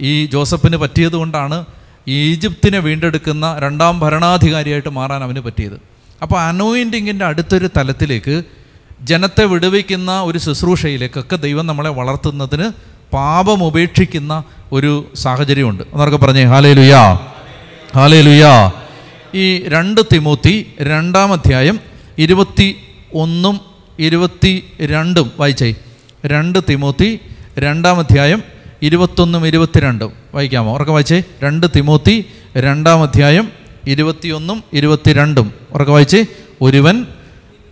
ഈ ജോസഫിന് പറ്റിയത് കൊണ്ടാണ് ഈജിപ്തിനെ വീണ്ടെടുക്കുന്ന രണ്ടാം ഭരണാധികാരിയായിട്ട് മാറാൻ അവന് പറ്റിയത്. അപ്പോൾ അനോയിന്റിങ്ങിന്റെ അടുത്തൊരു തലത്തിലേക്ക് ജനത്തെ വിടുവിക്കുന്ന ഒരു ശുശ്രൂഷയിലേക്കൊക്കെ ദൈവം നമ്മളെ വളർത്തുന്നതിന് പാപമുപേക്ഷിക്കുന്ന ഒരു സാഹചര്യമുണ്ട്. എന്നൊക്കെ പറഞ്ഞേ ഹാലേ ലുയാ ഹാലേ ലുയാ ഈ രണ്ട് തിമൂത്തി രണ്ടാം അധ്യായം ഇരുപത്തി ഒന്നും ഇരുപത്തി രണ്ടും വായിച്ചേ. രണ്ട് തിമൂത്തി രണ്ടാം അധ്യായം ഇരുപത്തൊന്നും ഇരുപത്തിരണ്ടും വായിക്കാമോ? ഉറക്കെ വായിച്ചേ. രണ്ട് തിമൂത്തി രണ്ടാം അധ്യായം ഇരുപത്തിയൊന്നും ഇരുപത്തിരണ്ടും. ഉറക്കെ വായിച്ച്. ഒരുവൻ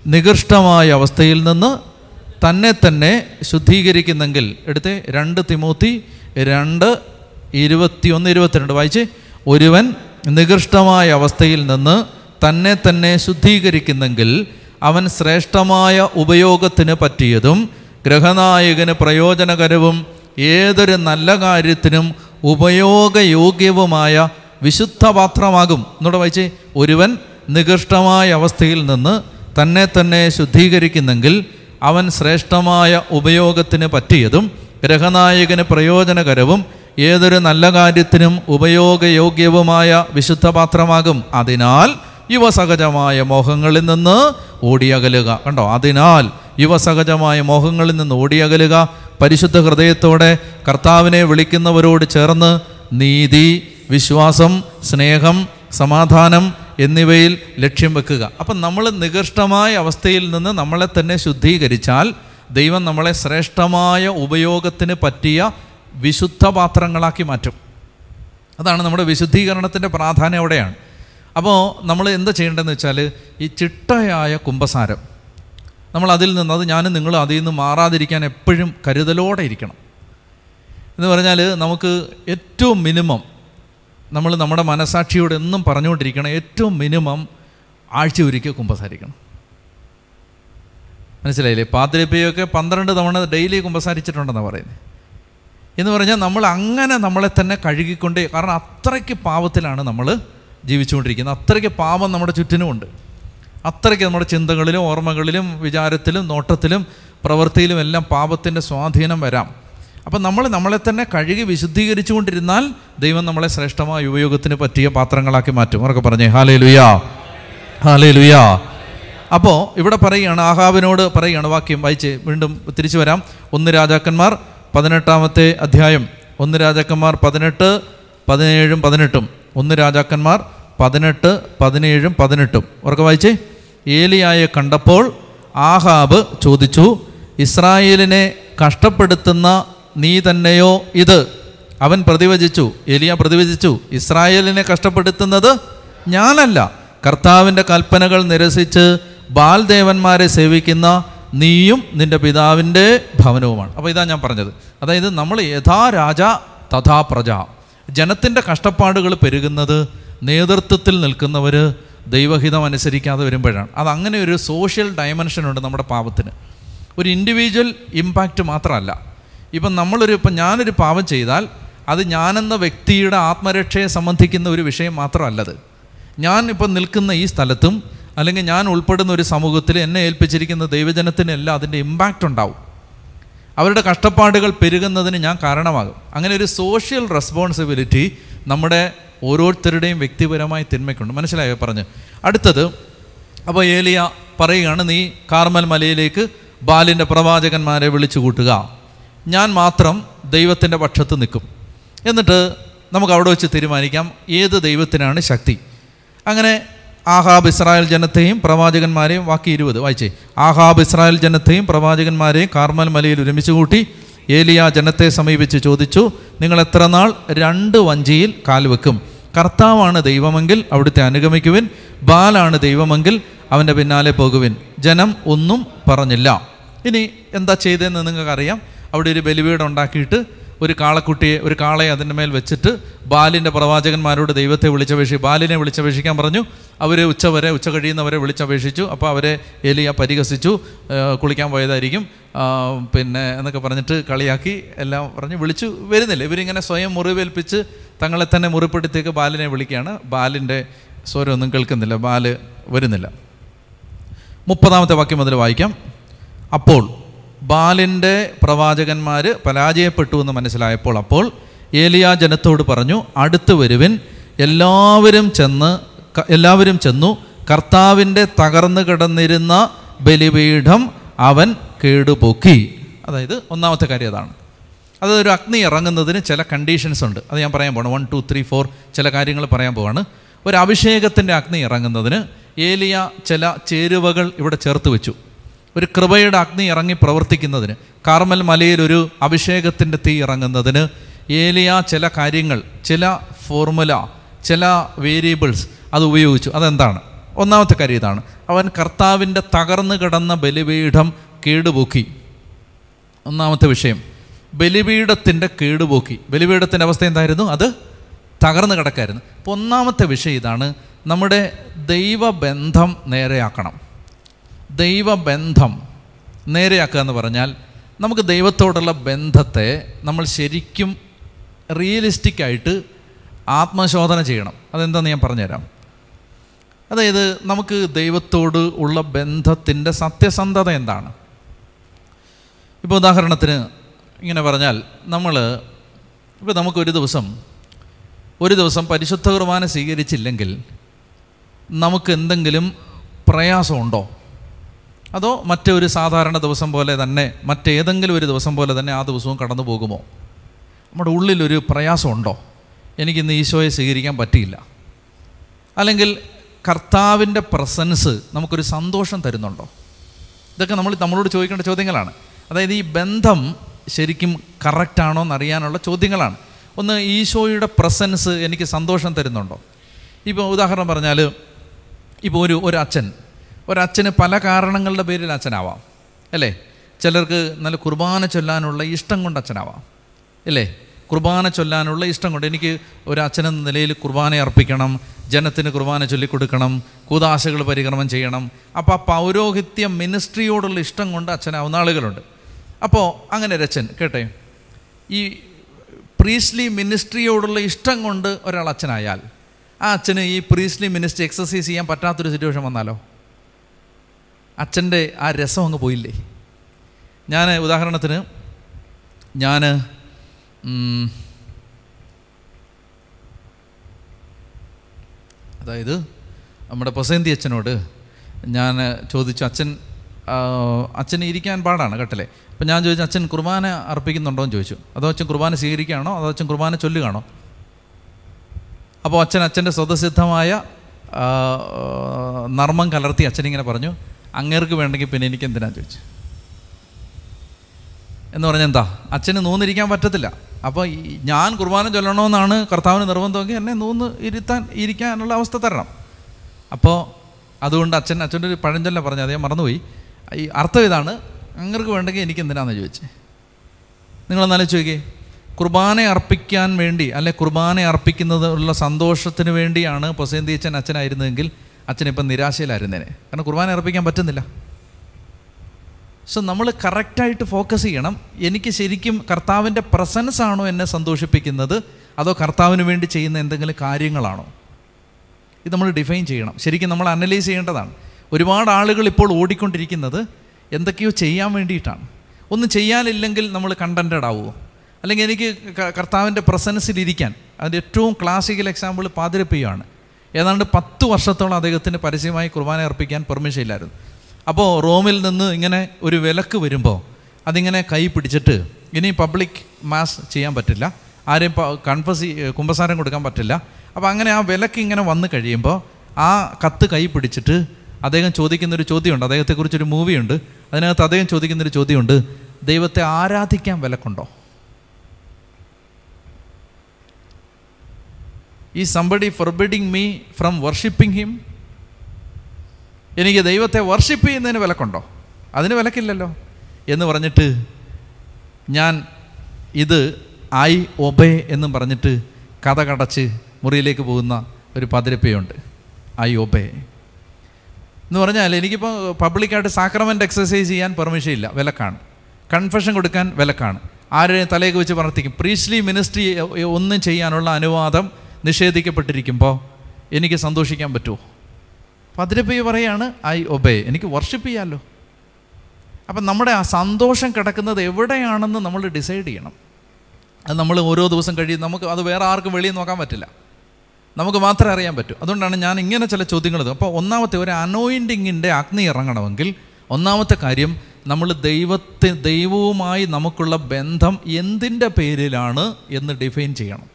നികൃഷ്ടമായ അവസ്ഥയിൽ നിന്ന് തന്നെ തന്നെ ശുദ്ധീകരിക്കുന്നെങ്കിൽ എടുത്ത് രണ്ട് തിമൂത്തി രണ്ട് ഇരുപത്തിയൊന്ന് ഇരുപത്തിരണ്ട് വായിച്ച്. ഒരുവൻ നികൃഷ്ടമായ അവസ്ഥയിൽ നിന്ന് തന്നെ തന്നെ ശുദ്ധീകരിക്കുന്നെങ്കിൽ അവൻ ശ്രേഷ്ഠമായ ഉപയോഗത്തിന് പറ്റിയതും ഗ്രഹനായകന് പ്രയോജനകരവും ഏതൊരു നല്ല കാര്യത്തിനും ഉപയോഗയോഗ്യവുമായ വിശുദ്ധ പാത്രമാകും എന്നോട് വായിച്ചേ ഒരുവൻ നികൃഷ്ടമായ അവസ്ഥയിൽ നിന്ന് തന്നെ തന്നെ ശുദ്ധീകരിക്കുന്നെങ്കിൽ അവൻ ശ്രേഷ്ഠമായ ഉപയോഗത്തിന് പറ്റിയതും ഗ്രഹനായകന് പ്രയോജനകരവും ഏതൊരു നല്ല കാര്യത്തിനും ഉപയോഗയോഗ്യവുമായ വിശുദ്ധ പാത്രമാകും അതിനാൽ യുവസഹജമായ മോഹങ്ങളിൽ നിന്ന് ഓടിയകലുക. കണ്ടോ? അതിനാൽ യുവസഹജമായ മോഹങ്ങളിൽ നിന്ന് ഓടിയകലുക. പരിശുദ്ധ ഹൃദയത്തോടെ കർത്താവിനെ വിളിക്കുന്നവരോട് ചേർന്ന് നീതി വിശ്വാസം സ്നേഹം സമാധാനം എന്നിവയിൽ ലക്ഷ്യം വെക്കുക. അപ്പം നമ്മൾ നികൃഷ്ടമായ അവസ്ഥയിൽ നിന്ന് നമ്മളെ തന്നെ ശുദ്ധീകരിച്ചാൽ ദൈവം നമ്മളെ ശ്രേഷ്ഠമായ ഉപയോഗത്തിന് പറ്റിയ വിശുദ്ധ പാത്രങ്ങളാക്കി മാറ്റും. അതാണ് നമ്മുടെ വിശുദ്ധീകരണത്തിന്റെ പ്രാധാന്യം അവിടെയാണ്. അപ്പോൾ നമ്മൾ എന്ത് ചെയ്യേണ്ടതെന്ന് വെച്ചാൽ ഈ ചിട്ടയായ കുംഭസാരം. നമ്മൾ അതിൽ നിന്ന് അത് ഞാനും നിങ്ങളും അതിൽ നിന്ന് മാറാതിരിക്കാൻ എപ്പോഴും കരുതലോടെ ഇരിക്കണം. എന്ന് പറഞ്ഞാൽ നമുക്ക് ഏറ്റവും മിനിമം നമ്മൾ നമ്മുടെ മനസാക്ഷിയോട് എന്നും പറഞ്ഞുകൊണ്ടിരിക്കണം. ഏറ്റവും മിനിമം ആഴ്ച ഒരിക്കൽ കുമ്പസാരിക്കണം. മനസ്സിലായില്ലേ? പാതിരപ്പയൊക്കെ പന്ത്രണ്ട് തവണ ഡെയിലി കുമ്പസാരിച്ചിട്ടുണ്ടെന്നാണ് പറയുന്നത് എന്ന് പറഞ്ഞാൽ നമ്മൾ അങ്ങനെ നമ്മളെ തന്നെ കഴുകിക്കൊണ്ട് കാരണം അത്രയ്ക്ക് പാവത്തിലാണ് നമ്മൾ ജീവിച്ചുകൊണ്ടിരിക്കുന്നത്. അത്രയ്ക്ക് പാപം നമ്മുടെ ചുറ്റിനുമുണ്ട് അത്രയ്ക്ക് നമ്മുടെ ചിന്തകളിലും ഓർമ്മകളിലും വിചാരത്തിലും നോട്ടത്തിലും പ്രവൃത്തിയിലും എല്ലാം പാപത്തിന്റെ സ്വാധീനം വരാം. അപ്പം നമ്മൾ നമ്മളെ തന്നെ കഴുകി വിശുദ്ധീകരിച്ചുകൊണ്ടിരുന്നാൽ ദൈവം നമ്മളെ ശ്രേഷ്ഠമായ ഉപയോഗത്തിന് പറ്റിയ പാത്രങ്ങളാക്കി മാറ്റും. അവരൊക്കെ പറഞ്ഞേ ഹാലേ ലുയാ ഹാലേ ലുയാ അപ്പോൾ ഇവിടെ പറയുകയാണ് ആഹാബിനോട് പറയുകയാണ് വാക്യം വായിച്ച് വീണ്ടും തിരിച്ചു വരാം. ഒന്ന് രാജാക്കന്മാർ പതിനെട്ടാമത്തെ അധ്യായം. ഒന്ന് രാജാക്കന്മാർ പതിനെട്ട് പതിനേഴും പതിനെട്ടും. ഒന്ന് രാജാക്കന്മാർ പതിനെട്ട് പതിനേഴും പതിനെട്ടും. ഉറക്കെ വായിച്ചേ. ഏലിയായെ കണ്ടപ്പോൾ ആഹാബ് ചോദിച്ചു ഇസ്രായേലിനെ കഷ്ടപ്പെടുത്തുന്ന നീ തന്നെയോ ഇത്? അവൻ പ്രതിവചിച്ചു. എലിയ പ്രതിവചിച്ചു. ഇസ്രായേലിനെ കഷ്ടപ്പെടുത്തുന്നത് ഞാനല്ല. കർത്താവിന്റെ കൽപ്പനകൾ നിരസിച്ച് ബാൽദേവന്മാരെ സേവിക്കുന്ന നീയും നിന്റെ പിതാവിന്റെ ഭവനവുമാണ്. അപ്പോൾ ഇതാ ഞാൻ പറഞ്ഞത്. അതായത് നമ്മൾ യഥാ രാജ തഥാ പ്രജ. ജനത്തിന്റെ കഷ്ടപ്പാടുകൾ പെരുകുന്നത് നേതൃത്വത്തിൽ നിൽക്കുന്നവർ ദൈവഹിതം അനുസരിക്കാതെ വരുമ്പോഴാണ്. അത് അങ്ങനെ ഒരു സോഷ്യൽ ഡയമെൻഷൻ ഉണ്ട് നമ്മുടെ പാപത്തിന്. ഒരു ഇൻഡിവിജ്വൽ ഇമ്പാക്റ്റ് മാത്രമല്ല. ഇപ്പം നമ്മളൊരു ഇപ്പം ഞാനൊരു പാപം ചെയ്താൽ അത് ഞാനെന്ന വ്യക്തിയുടെ ആത്മരക്ഷയെ സംബന്ധിക്കുന്ന ഒരു വിഷയം മാത്രമല്ലത്. ഞാൻ ഇപ്പം നിൽക്കുന്ന ഈ സ്ഥലത്തും അല്ലെങ്കിൽ ഞാൻ ഉൾപ്പെടുന്ന ഒരു സമൂഹത്തിൽ എന്നെ ഏൽപ്പിച്ചിരിക്കുന്ന ദൈവജനത്തിനെല്ലാം അതിന്റെ ഇമ്പാക്റ്റ് ഉണ്ടാവും. അവരുടെ കഷ്ടപ്പാടുകൾ പെരുകുന്നതിന് ഞാൻ കാരണമാകും. അങ്ങനെ ഒരു സോഷ്യൽ റെസ്പോൺസിബിലിറ്റി നമ്മുടെ ഓരോരുത്തരുടെയും വ്യക്തിപരമായ തിന്മയ്ക്കുണ്ട്. മനസ്സിലായോ? പറഞ്ഞ്. അടുത്തത് അപ്പോൾ ഏലിയ പറയുകയാണ് നീ കാർമൽ മലയിലേക്ക് ബാലിന്റെ പ്രവാചകന്മാരെ വിളിച്ചു കൂട്ടുക ഞാൻ മാത്രം ദൈവത്തിന്റെ പക്ഷത്ത് നിൽക്കും. എന്നിട്ട് നമുക്ക് അവിടെ വെച്ച് തീരുമാനിക്കാം ഏത് ദൈവത്തിനാണ് ശക്തി. അങ്ങനെ ആഹാബ് ഇസ്രായേൽ ജനത്തെയും പ്രവാചകന്മാരെയും ബാക്കി ഇരുപത് വായിച്ചേ. ആഹാബ് ഇസ്രായേൽ ജനത്തെയും പ്രവാചകന്മാരെയും കാർമൽ മലയിൽ ഒരുമിച്ച് കൂട്ടി ഏലിയ ജനത്തെ സമീപിച്ച് ചോദിച്ചു നിങ്ങൾ എത്ര നാൾ രണ്ട് വഞ്ചിയിൽ കാൽ വെക്കും? കർത്താവാണ് ദൈവമെങ്കിൽ അവിടുത്തെ അനുഗമിക്കുവിൻ ബാലാണ് ദൈവമെങ്കിൽ അവന്റെ പിന്നാലെ പോകുവിൻ. ജനം ഒന്നും പറഞ്ഞില്ല. ഇനി എന്താ ചെയ്തതെന്ന് നിങ്ങൾക്കറിയാം? അവിടെ ഒരു ബലിവീട് ഉണ്ടാക്കിയിട്ട് ഒരു കാളക്കുട്ടിയെ ഒരു കാളയെ അതിന്റെ മേൽ വെച്ചിട്ട് ബാലിന്റെ പ്രവാചകന്മാരോട് ദൈവത്തെ വിളിച്ചപേക്ഷി ബാലിനെ വിളിച്ചപേക്ഷിക്കാൻ പറഞ്ഞു. അവർ ഉച്ചവരെ ഉച്ച കഴിയുന്നവരെ വിളിച്ചപേക്ഷിച്ചു. അപ്പോൾ അവരെ എലിയ പരിഹസിച്ചു. കുളിക്കാൻ പോയതായിരിക്കും. പിന്നെ എന്നൊക്കെ പറഞ്ഞിട്ട് കളിയാക്കി എല്ലാം പറഞ്ഞ് വിളിച്ചു. വരുന്നില്ല. ഇവരിങ്ങനെ സ്വയം മുറിവേൽപ്പിച്ച് തങ്ങളെ തന്നെ മുറിപ്പെടുത്തിയൊക്കെ ബാലിനെ വിളിക്കുകയാണ്. ബാലിന്റെ സ്വരമൊന്നും കേൾക്കുന്നില്ല. ബാൽ വരുന്നില്ല. മുപ്പതാമത്തെ വാക്യം മുതൽ വായിക്കാം. അപ്പോൾ ബാലിന്റെ പ്രവാചകന്മാർ പരാജയപ്പെട്ടു എന്ന് മനസ്സിലായപ്പോൾ അപ്പോൾ ഏലിയ ജനത്തോട് പറഞ്ഞു അടുത്ത് വരുവിൻ. എല്ലാവരും ചെന്ന് എല്ലാവരും ചെന്നു. കർത്താവിന്റെ തകർന്നു കിടന്നിരുന്ന ബലിപീഠം അവൻ കേടുപൊക്കി. അതായത് ഒന്നാമത്തെ കാര്യം അതാണ്. അതൊരു അഗ്നി ഇറങ്ങുന്നതിന് ചില കണ്ടീഷൻസ് ഉണ്ട്. അത് ഞാൻ പറയാൻ പോകണം വൺ ടു ത്രീ ഫോർ ചില കാര്യങ്ങൾ പറയാൻ പോവാണ്. ഒരു അഭിഷേകത്തിന്റെ അഗ്നി ഇറങ്ങുന്നതിന് ഏലിയ ചില ചേരുവകൾ ഇവിടെ ചേർത്ത് വെച്ചു. ഒരു കൃപയുടെ അഗ്നി ഇറങ്ങി പ്രവർത്തിക്കുന്നതിന് കാർമൽ മലയിൽ ഒരു അഭിഷേകത്തിന്റെ തീ ഇറങ്ങുന്നതിന് ഏലിയ ചില കാര്യങ്ങൾ ചില ഫോർമുല ചില വേരിയബിൾസ് അത് ഉപയോഗിച്ചു. അതെന്താണ്? ഒന്നാമത്തെ കാര്യം ഇതാണ്. അവൻ കർത്താവിന്റെ തകർന്നു കിടന്ന ബലിപീഠം കേടുപോക്കി. ഒന്നാമത്തെ വിഷയം ബലിപീഠത്തിന്റെ കേടുപോക്കി. ബലിപീഠത്തിന്റെ അവസ്ഥ എന്തായിരുന്നു? അത് തകർന്നു കിടക്കായിരുന്നു. അപ്പോൾ ഒന്നാമത്തെ വിഷയം ഇതാണ് നമ്മുടെ ദൈവബന്ധം നേരെയാക്കണം. ദൈവബന്ധം നേരെയാക്കുക എന്ന് പറഞ്ഞാൽ നമുക്ക് ദൈവത്തോടുള്ള ബന്ധത്തെ നമ്മൾ ശരിക്കും റിയലിസ്റ്റിക്കായിട്ട് ആത്മശോധന ചെയ്യണം. അതെന്താണെന്ന് ഞാൻ പറഞ്ഞുതരാം. അതായത് നമുക്ക് ദൈവത്തോട് ഉള്ള ബന്ധത്തിന്റെ സത്യസന്ധത എന്താണ്? ഇപ്പോൾ ഉദാഹരണത്തിന് ഇങ്ങനെ പറഞ്ഞാൽ നമ്മൾ ഇപ്പോൾ നമുക്കൊരു ദിവസം ഒരു ദിവസം പരിശുദ്ധ കുർബാന സ്വീകരിച്ചില്ലെങ്കിൽ നമുക്ക് എന്തെങ്കിലും പ്രയാസമുണ്ടോ? അതോ മറ്റൊരു സാധാരണ ദിവസം പോലെ തന്നെ മറ്റേതെങ്കിലും ഒരു ദിവസം പോലെ തന്നെ ആ ദിവസവും കടന്നു പോകുമോ? നമ്മുടെ ഉള്ളിലൊരു പ്രയാസമുണ്ടോ? എനിക്കിന്ന് ഈശോയെ സ്വീകരിക്കാൻ പറ്റിയില്ല. അല്ലെങ്കിൽ കർത്താവിന്റെ പ്രസൻസ് നമുക്കൊരു സന്തോഷം തരുന്നുണ്ടോ? ഇതൊക്കെ നമ്മൾ നമ്മളോട് ചോദിക്കേണ്ട ചോദ്യങ്ങളാണ്. അതായത് ഈ ബന്ധം ശരിക്കും കറക്റ്റാണോ എന്നറിയാനുള്ള ചോദ്യങ്ങളാണ്. ഒന്ന് ഈശോയുടെ പ്രസൻസ് എനിക്ക് സന്തോഷം തരുന്നുണ്ടോ? ഇപ്പോൾ ഉദാഹരണം പറഞ്ഞാൽ ഇപ്പോൾ ഒരു ഒരു അച്ഛൻ ഒരച്ഛന് പല കാരണങ്ങളുടെ പേരിൽ അച്ഛനാവാം. അല്ലേ? ചിലർക്ക് നല്ല കുർബാന ചൊല്ലാനുള്ള ഇഷ്ടം കൊണ്ട് അച്ഛനാവാം. അല്ലേ? കുർബാന ചൊല്ലാനുള്ള ഇഷ്ടം കൊണ്ട് എനിക്ക് ഒരു അച്ഛനെന്ന നിലയിൽ കുർബാന അർപ്പിക്കണം ജനത്തിന് കുർബാന ചൊല്ലിക്കൊടുക്കണം കൂതാശകൾ പരിക്രമം ചെയ്യണം. അപ്പോൾ ആ പൗരോഹിത്യ മിനിസ്ട്രിയോടുള്ള ഇഷ്ടം കൊണ്ട് അച്ഛനാവുന്ന ആളുകളുണ്ട്. അപ്പോൾ അങ്ങനെ ഒരു അച്ഛൻ കേട്ടെ? ഈ പ്രീസ്ലി മിനിസ്ട്രിയോടുള്ള ഇഷ്ടം കൊണ്ട് ഒരാൾ അച്ഛനായാൽ ആ അച്ഛന് ഈ പ്രീസ്ലി മിനിസ്ട്രി എക്സസൈസ് ചെയ്യാൻ പറ്റാത്തൊരു സിറ്റുവേഷൻ വന്നാലോ? അച്ഛന്റെ ആ രസം അങ്ങ് പോയില്ലേ? ഞാൻ ഉദാഹരണത്തിന് ഞാൻ അതായത് നമ്മുടെ പ്രസേന്തി അച്ഛനോട് ഞാൻ ചോദിച്ചു അച്ഛൻ അച്ഛൻ ഇരിക്കാൻ പാടാണ് കേട്ടല്ലേ അപ്പം ഞാൻ ചോദിച്ചു അച്ഛൻ കുർബാന അർപ്പിക്കുന്നുണ്ടോ? എന്ന് ചോദിച്ചു. അതോ അച്ഛൻ കുർബാന സ്വീകരിക്കുകയാണോ? അതോ അച്ഛൻ കുർബാന ചൊല്ലുകയാണോ? അപ്പോൾ അച്ഛൻ അച്ഛന്റെ സ്വതസിദ്ധമായ നർമ്മം കലർത്തി അച്ഛനിങ്ങനെ പറഞ്ഞു. അങ്ങേർക്ക് വേണ്ടെങ്കിൽ പിന്നെ എനിക്ക് എന്തിനാണ് ചോദിച്ചു? എന്ന് പറഞ്ഞാൽ എന്താ? അച്ഛന് നൂന്നിരിക്കാൻ പറ്റത്തില്ല. അപ്പോൾ ഞാൻ കുർബാന ചൊല്ലണമെന്നാണ് കർത്താവിന് നിർബന്ധമെങ്കിൽ എന്നെ നൂന്ന് ഇരുത്താൻ ഇരിക്കാനുള്ള അവസ്ഥ തരണം. അപ്പോൾ അതുകൊണ്ട് അച്ഛൻ അച്ഛന്റെ ഒരു പഴഞ്ചൊല്ല പറഞ്ഞു അതേ മറന്നുപോയി. ഈ അർത്ഥം ഇതാണ് അങ്ങർക്ക് വേണ്ടെങ്കിൽ എനിക്ക് എന്തിനാണെന്ന് ചോദിച്ചേ? നിങ്ങളെന്നാലും ചോദിക്കേ കുർബാന അർപ്പിക്കാൻ വേണ്ടി അല്ലെ കുർബാന അർപ്പിക്കുന്നതിനുള്ള സന്തോഷത്തിന് വേണ്ടിയാണ് പൊസേന്തി അച്ഛൻ അച്ഛനായിരുന്നതെങ്കിൽ അച്ഛനിപ്പം നിരാശയിലായിരുന്നേനെ. കാരണം കുർബാന അർപ്പിക്കാൻ പറ്റുന്നില്ല. സോ നമ്മൾ കറക്റ്റായിട്ട് ഫോക്കസ് ചെയ്യണം. എനിക്ക് ശരിക്കും കർത്താവിന്റെ പ്രസൻസ് ആണോ എന്നെ സന്തോഷിപ്പിക്കുന്നത്? അതോ കർത്താവിന് വേണ്ടി ചെയ്യുന്ന എന്തെങ്കിലും കാര്യങ്ങളാണോ? ഇത് നമ്മൾ ഡിഫൈൻ ചെയ്യണം. ശരിക്കും നമ്മൾ അനലൈസ് ചെയ്യേണ്ടതാണ്. ഒരുപാട് ആളുകൾ ഇപ്പോൾ ഓടിക്കൊണ്ടിരിക്കുന്നത് എന്തൊക്കെയോ ചെയ്യാൻ വേണ്ടിയിട്ടാണ്. ഒന്നും ചെയ്യാനില്ലെങ്കിൽ നമ്മൾ കണ്ടന്റഡ് ആവുമോ അല്ലെങ്കിൽ എനിക്ക് കർത്താവിന്റെ പ്രസൻസിലിരിക്കാൻ അതിന്റെ ഏറ്റവും ക്ലാസിക്കൽ എക്സാമ്പിൾ പാതിരപ്പിയാണ് ഏതാണ്ട് പത്ത് വർഷത്തോളം അദ്ദേഹത്തിന് പരസ്യമായി കുർബാന അർപ്പിക്കാൻ പെർമിഷൻ ഇല്ലായിരുന്നു. അപ്പോൾ റോമിൽ നിന്ന് ഇങ്ങനെ ഒരു വിലക്ക് വരുമ്പോൾ അതിങ്ങനെ കൈ പിടിച്ചിട്ട് ഇനി പബ്ലിക് മാസ് ചെയ്യാൻ പറ്റില്ല. ആരെയും കൺഫസ് കുമ്പസാരം കൊടുക്കാൻ പറ്റില്ല. അപ്പോൾ അങ്ങനെ ആ വിലക്ക് ഇങ്ങനെ വന്നു കഴിയുമ്പോൾ ആ കത്ത് കൈ പിടിച്ചിട്ട് അദ്ദേഹം ചോദിക്കുന്നൊരു ചോദ്യമുണ്ട്. അദ്ദേഹത്തെക്കുറിച്ചൊരു മൂവിയുണ്ട് അതിനകത്ത് അദ്ദേഹം ചോദിക്കുന്നൊരു ചോദ്യമുണ്ട്. ദൈവത്തെ ആരാധിക്കാൻ വിലക്കുണ്ടോ? ഈ somebody forbidding me from worshipping him എനിക്ക് ദൈവത്തെ വർഷിപ്പ് ചെയ്യുന്നതിന് വിലക്കുണ്ടോ? അതിന് വിലക്കില്ലല്ലോ. എന്ന് പറഞ്ഞിട്ട് ഞാൻ ഇത് ഐ ഒബേ എന്നും പറഞ്ഞിട്ട് കഥ കടച്ച് മുറിയിലേക്ക് പോകുന്ന ഒരു പതിരപ്പയുണ്ട്. I obey. എന്ന് പറഞ്ഞാൽ എനിക്കിപ്പോൾ പബ്ലിക്കായിട്ട് സാക്രമെന്റ് എക്സസൈസ് ചെയ്യാൻ പെർമിഷൻ ഇല്ല. വിലക്കാണ്. കൺഫെഷൻ കൊടുക്കാൻ വിലക്കാണ്. ആരെയും തലയൊക്കെ വെച്ച് പ്രവർത്തിക്കും പ്രീസ്ലി മിനിസ്ട്രി ഒന്നും ചെയ്യാനുള്ള അനുവാദം നിഷേധിക്കപ്പെട്ടിരിക്കുമ്പോൾ എനിക്ക് സന്തോഷിക്കാൻ പറ്റുമോ? പതിരപ്പയ്യ പറയാണ് ഐ ഒബേ. എനിക്ക് വർഷിപ്പ് ചെയ്യാമല്ലോ അപ്പം നമ്മുടെ ആ സന്തോഷം കിടക്കുന്നത് എവിടെയാണെന്ന് നമ്മൾ ഡിസൈഡ് ചെയ്യണം. അത് നമ്മൾ ഓരോ ദിവസം കഴിയും നമുക്ക് അത് വേറെ ആർക്കും വെളിയിൽ നോക്കാൻ പറ്റില്ല. നമുക്ക് മാത്രമേ അറിയാൻ പറ്റൂ. അതുകൊണ്ടാണ് ഞാൻ ഇങ്ങനെ ചില ചോദ്യങ്ങൾ അപ്പോൾ ഒന്നാമത്തെ ഒരു അനോയിന്റിങ്ങിന്റെ അഗ്നി ഇറങ്ങണമെങ്കിൽ ഒന്നാമത്തെ കാര്യം നമ്മൾ ദൈവത്തെ ദൈവവുമായി നമുക്കുള്ള ബന്ധം എന്തിന്റെ പേരിലാണ് എന്ന് ഡിഫൈൻ ചെയ്യണം.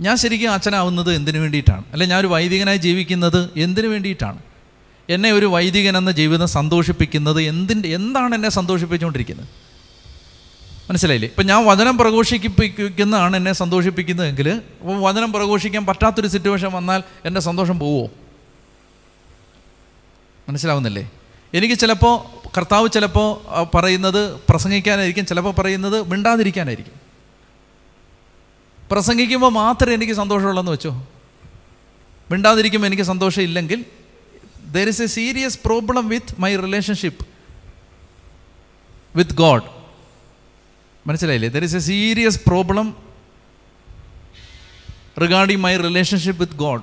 ഞാൻ ശരിക്കും അച്ഛനാവുന്നത് എന്തിനു വേണ്ടിയിട്ടാണ്? അല്ലെ ഞാൻ ഒരു വൈദികനായി ജീവിക്കുന്നത് എന്തിനു വേണ്ടിയിട്ടാണ്? എന്നെ ഒരു വൈദികൻ എന്ന ജീവിതം സന്തോഷിപ്പിക്കുന്നത് എന്തിന്റെ എന്താണ് എന്നെ സന്തോഷിപ്പിച്ചുകൊണ്ടിരിക്കുന്നത്? മനസ്സിലായില്ലേ? ഇപ്പം ഞാൻ വചനം പ്രഘോഷിപ്പിക്കുന്നതാണ് എന്നെ സന്തോഷിപ്പിക്കുന്നതെങ്കിൽ വചനം പ്രഘോഷിക്കാൻ പറ്റാത്തൊരു സിറ്റുവേഷൻ വന്നാൽ എന്റെ സന്തോഷം പോവുമോ മനസ്സിലാവുന്നില്ലേ? എനിക്ക് ചിലപ്പോൾ കർത്താവ് ചിലപ്പോൾ പറയുന്നത് പ്രസംഗിക്കാനായിരിക്കും ചിലപ്പോൾ പറയുന്നത് മിണ്ടാതിരിക്കാനായിരിക്കും. പ്രസംഗിക്കുമ്പോൾ മാത്രമേ എനിക്ക് സന്തോഷമുള്ളെന്ന് വെച്ചോ? മിണ്ടാതിരിക്കുമ്പോൾ എനിക്ക് സന്തോഷമില്ലെങ്കിൽ there is a serious problem with my relationship with God മനസ്സിലായില്ലേ? There is a serious problem regarding my relationship with God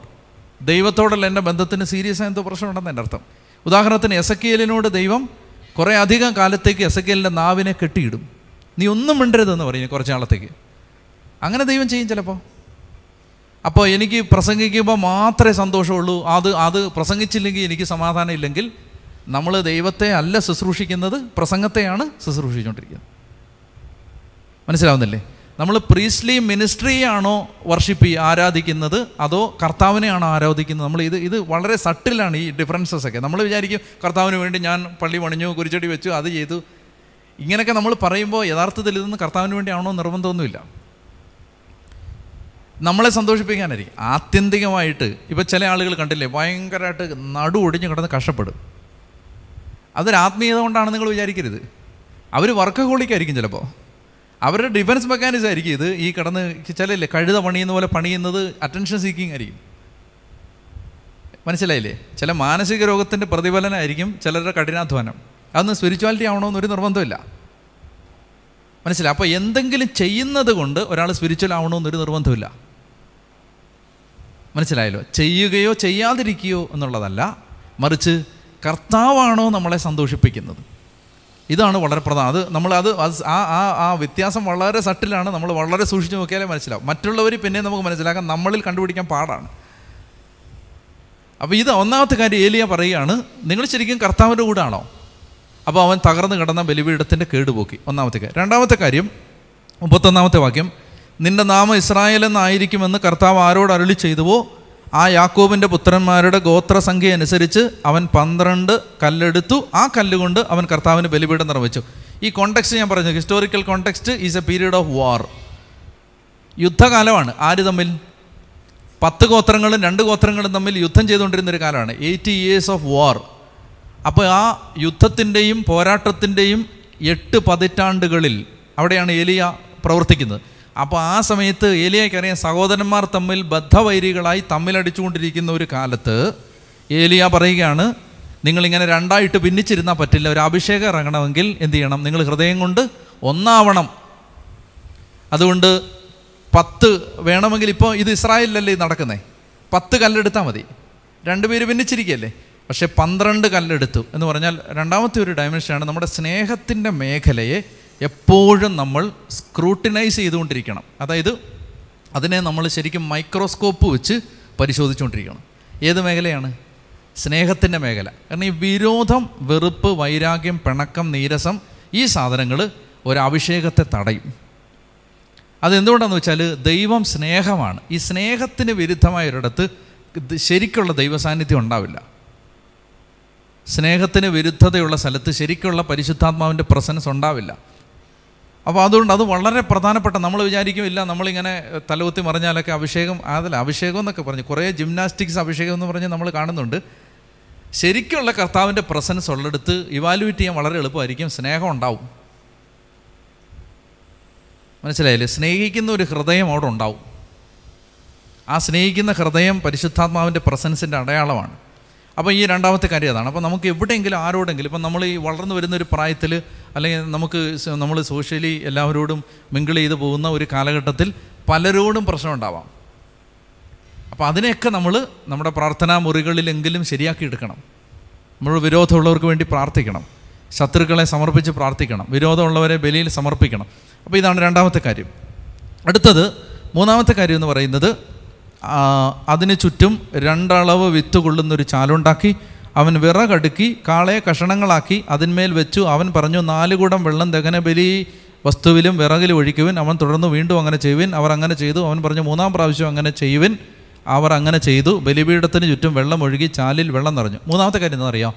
ദൈവത്തോടുള്ള എന്റെ ബന്ധത്തിന് സീരിയസ് ആയ എന്തോ പ്രശ്നമുണ്ടെന്ന് എന്റെ അർത്ഥം. ഉദാഹരണത്തിന് എസക്കിയലിനോട് ദൈവം കുറേ അധികം കാലത്തേക്ക് എസക്കിയലിന്റെ നാവിനെ കെട്ടിയിടും. നീ ഒന്നും മിണ്ടരുതെന്ന് പറയും കുറച്ച് നാളത്തേക്ക്. അങ്ങനെ ദൈവം ചെയ്യും ചിലപ്പോൾ അപ്പോൾ എനിക്ക് പ്രസംഗിക്കുമ്പോൾ മാത്രമേ സന്തോഷമുള്ളൂ. അത് അത് പ്രസംഗിച്ചില്ലെങ്കിൽ എനിക്ക് സമാധാനം ഇല്ലെങ്കിൽ നമ്മൾ ദൈവത്തെ അല്ല ശുശ്രൂഷിക്കുന്നത് പ്രസംഗത്തെയാണ് ശുശ്രൂഷിച്ചുകൊണ്ടിരിക്കുന്നത്. മനസ്സിലാവുന്നില്ലേ? നമ്മൾ പ്രീസ്ലി മിനിസ്ട്രിയാണോ വർഷിപ്പ് ആരാധിക്കുന്നത് അതോ കർത്താവിനെയാണോ ആരാധിക്കുന്നത്? നമ്മൾ ഇത് ഇത് വളരെ സട്ടിലാണ് ഈ ഡിഫറൻസസ് ഒക്കെ. നമ്മൾ വിചാരിക്കും കർത്താവിന് വേണ്ടി ഞാൻ പള്ളി പണിഞ്ഞു കുരിച്ചടി വെച്ചു അത് ചെയ്തു. ഇങ്ങനെയൊക്കെ നമ്മൾ പറയുമ്പോൾ യഥാർത്ഥത്തിൽ ഇതൊന്നും കർത്താവിന് വേണ്ടിയാണോ നിർബന്ധമൊന്നുമില്ല. നമ്മളെ സന്തോഷിപ്പിക്കാനായിരിക്കും. ആത്യന്തികമായിട്ട് ഇപ്പോൾ ചില ആളുകൾ കണ്ടില്ലേ ഭയങ്കരമായിട്ട് നടു ഒടിഞ്ഞു കിടന്ന് കഷ്ടപ്പെടും. അതൊരു ആത്മീയത കൊണ്ടാണ് നിങ്ങൾ വിചാരിക്കരുത്. അവർ വർക്കഹോളിക്കായിരിക്കും ചിലപ്പോൾ അവരുടെ ഡിഫൻസ് മെക്കാനിസം ആയിരിക്കും ഇത്. ഈ കിടന്ന് ചിലല്ലേ കഴുത പണിയുന്ന പോലെ പണിയുന്നത് അറ്റൻഷൻ സീക്കിംഗ് ആയിരിക്കും. മനസ്സിലായില്ലേ? ചില മാനസിക രോഗത്തിന്റെ പ്രതിഫലനമായിരിക്കും ചിലരുടെ കഠിനാധ്വാനം. അതൊന്നും സ്പിരിച്വാലിറ്റി ആവണമെന്നൊരു നിർബന്ധമില്ല മനസ്സിലായി? അപ്പോൾ എന്തെങ്കിലും ചെയ്യുന്നത് കൊണ്ട് ഒരാൾ സ്പിരിച്വൽ ആവണമെന്നൊരു നിർബന്ധമില്ല മനസ്സിലായല്ലോ? ചെയ്യുകയോ ചെയ്യാതിരിക്കുകയോ എന്നുള്ളതല്ല മറിച്ച് കർത്താവാണോ നമ്മളെ സന്തോഷിപ്പിക്കുന്നത്? ഇതാണ് വളരെ പ്രധാനം. അത് നമ്മൾ അത് ആ ആ ആ വ്യത്യാസം വളരെ സട്ടിലാണ് നമ്മൾ വളരെ സൂക്ഷിച്ച് നോക്കിയാലേ മനസ്സിലാവും. മറ്റുള്ളവർ പിന്നെ നമുക്ക് മനസ്സിലാക്കാം നമ്മളിൽ കണ്ടുപിടിക്കാൻ പാടാണ്. അപ്പോൾ ഇത് ഒന്നാമത്തെ കാര്യം ഏലിയ പറയുകയാണ് നിങ്ങൾ ശരിക്കും കർത്താവിന്റെ കൂടാണോ? അപ്പോൾ അവൻ തകർന്നു കിടന്ന ബലിപീഠത്തിന്റെ കേടുപോക്കി. ഒന്നാമത്തെ കാര്യം. രണ്ടാമത്തെ കാര്യം മുപ്പത്തൊന്നാമത്തെ വാക്യം നിന്റെ നാമം ഇസ്രായേൽ എന്നായിരിക്കുമെന്ന് കർത്താവ് ആരോട് അരുളി ചെയ്തുവോ? ആ യാക്കോബിന്റെ പുത്രന്മാരുടെ ഗോത്രസംഖ്യ അനുസരിച്ച് അവൻ പന്ത്രണ്ട് കല്ലെടുത്തു. ആ കല്ലുകൊണ്ട് അവൻ കർത്താവിന് ബലിപീഠം നിർമ്മിച്ചു ഈ കോണ്ടെക്സ്റ്റ് ഞാൻ പറഞ്ഞു. Historical context is a period of war യുദ്ധകാലമാണ്. ആര് തമ്മിൽ? പത്ത് ഗോത്രങ്ങളും രണ്ട് ഗോത്രങ്ങളും തമ്മിൽ യുദ്ധം ചെയ്തുകൊണ്ടിരുന്ന ഒരു കാലമാണ്. എയ്റ്റി ഇയേഴ്സ് ഓഫ് വാർ അപ്പോൾ ആ യുദ്ധത്തിന്റെയും പോരാട്ടത്തിന്റെയും എട്ട് പതിറ്റാണ്ടുകളിൽ അവിടെയാണ് ഏലിയ പ്രവർത്തിക്കുന്നത്. അപ്പോൾ ആ സമയത്ത് ഏലിയക്കറിയാം സഹോദരന്മാർ തമ്മിൽ ബദ്ധവൈരികളായി തമ്മിലടിച്ചുകൊണ്ടിരിക്കുന്ന ഒരു കാലത്ത് ഏലിയ പറയുകയാണ് നിങ്ങളിങ്ങനെ രണ്ടായിട്ട് ഭിന്നിച്ചിരുന്നാൽ പറ്റില്ല ഒരു അഭിഷേകം ഇറങ്ങണമെങ്കിൽ എന്ത് ചെയ്യണം? നിങ്ങൾ ഹൃദയം കൊണ്ട് ഒന്നാവണം. അതുകൊണ്ട് പത്ത് വേണമെങ്കിൽ ഇപ്പോൾ ഇത് ഇസ്രായേലിലല്ലേ നടക്കുന്നത് നടക്കുന്നേ? പത്ത് കല്ലെടുത്താൽ മതി. രണ്ടുപേര് ഭിന്നിച്ചിരിക്കുകയല്ലേ പക്ഷേ പന്ത്രണ്ട് കല്ലെടുത്തു. എന്ന് പറഞ്ഞാൽ രണ്ടാമത്തെ ഒരു ഡയമെൻഷനാണ് നമ്മുടെ സ്നേഹത്തിന്റെ മേഖലയെ എപ്പോഴും നമ്മൾ സ്ക്രൂട്ടിനൈസ് ചെയ്തുകൊണ്ടിരിക്കണം. അതായത് അതിനെ നമ്മൾ ശരിക്കും മൈക്രോസ്കോപ്പ് വെച്ച് പരിശോധിച്ചുകൊണ്ടിരിക്കണം. ഏത് മേഖലയാണ്? സ്നേഹത്തിന്റെ മേഖല. കാരണം ഈ വിരോധം വെറുപ്പ് വൈരാഗ്യം പിണക്കം നീരസം ഈ സാധനങ്ങൾ ഒരഭിഷേകത്തെ തടയും. അതെന്തുകൊണ്ടാണെന്ന് വെച്ചാൽ ദൈവം സ്നേഹമാണ്. ഈ സ്നേഹത്തിന് വിരുദ്ധമായ ഒരിടത്ത് ശരിക്കുള്ള ദൈവസാന്നിധ്യം ഉണ്ടാവില്ല. സ്നേഹത്തിന് വിരുദ്ധതയുള്ള സ്ഥലത്ത് ശരിക്കുള്ള പരിശുദ്ധാത്മാവിന്റെ പ്രസൻസ് ഉണ്ടാവില്ല. അപ്പോൾ അതുകൊണ്ട് അത് വളരെ പ്രധാനപ്പെട്ട നമ്മൾ വിചാരിക്കും ഇല്ല നമ്മളിങ്ങനെ തലകുത്തി മറിഞ്ഞാലൊക്കെ അഭിഷേകം അതല്ല അഭിഷേകം എന്നൊക്കെ പറഞ്ഞു. കുറേ ജിംനാസ്റ്റിക്സ് അഭിഷേകം എന്ന് പറഞ്ഞ് നമ്മൾ കാണുന്നുണ്ട്. ശരിക്കുള്ള കർത്താവിന്റെ പ്രസൻസ് ഉള്ളെടുത്ത് ഇവാലുവേറ്റ് ചെയ്യാൻ വളരെ എളുപ്പമായിരിക്കും. സ്നേഹം ഉണ്ടാവും. മനസ്സിലായില്ലേ? സ്നേഹിക്കുന്ന ഒരു ഹൃദയം അവിടെ ഉണ്ടാവും. ആ സ്നേഹിക്കുന്ന ഹൃദയം പരിശുദ്ധാത്മാവിന്റെ പ്രസൻസിന്റെ അടയാളമാണ്. അപ്പോൾ ഈ രണ്ടാമത്തെ കാര്യം അതാണ്. അപ്പോൾ നമുക്ക് എവിടെയെങ്കിലും ആരോടെങ്കിലും ഇപ്പം നമ്മൾ ഈ വളർന്നു വരുന്ന ഒരു പ്രായത്തിൽ അല്ലെങ്കിൽ നമുക്ക് നമ്മൾ സോഷ്യലി എല്ലാവരോടും മിങ്കിൾ ചെയ്ത് പോകുന്ന ഒരു കാലഘട്ടത്തിൽ പലരോടും പ്രശ്നം ഉണ്ടാവാം. അപ്പോൾ അതിനെയൊക്കെ നമ്മൾ നമ്മുടെ പ്രാർത്ഥനാ മുറികളിലെങ്കിലും ശരിയാക്കി എടുക്കണം. നമ്മൾ വിരോധമുള്ളവർക്ക് വേണ്ടി പ്രാർത്ഥിക്കണം. ശത്രുക്കളെ സമർപ്പിച്ച് പ്രാർത്ഥിക്കണം. വിരോധമുള്ളവരെ ബലിയിൽ സമർപ്പിക്കണം. അപ്പോൾ ഇതാണ് രണ്ടാമത്തെ കാര്യം. അടുത്തത് മൂന്നാമത്തെ കാര്യം എന്ന് പറയുന്നത് അതിന് ചുറ്റും രണ്ടളവ് വിത്ത് കൊള്ളുന്നൊരു ചാലുണ്ടാക്കി അവൻ വിറകടുക്കി കാളയെ കഷണങ്ങളാക്കി അതിന്മേൽ വെച്ചു. അവൻ പറഞ്ഞു നാലുകൂടം വെള്ളം ദഹനബലി വസ്തുവിലും വിറകിലും ഒഴിക്കുവിൻ. അവൻ തുടർന്ന് വീണ്ടും അങ്ങനെ ചെയ്യുവിൻ. അവർ അങ്ങനെ ചെയ്തു. അവൻ പറഞ്ഞു മൂന്നാം പ്രാവശ്യം അങ്ങനെ ചെയ്യുവിൻ. അവർ അങ്ങനെ ചെയ്തു. ബലിപീഠത്തിന് ചുറ്റും വെള്ളം ഒഴുകി ചാലിൽ വെള്ളം നിറഞ്ഞു. മൂന്നാമത്തെ കാര്യം എന്താ അറിയാം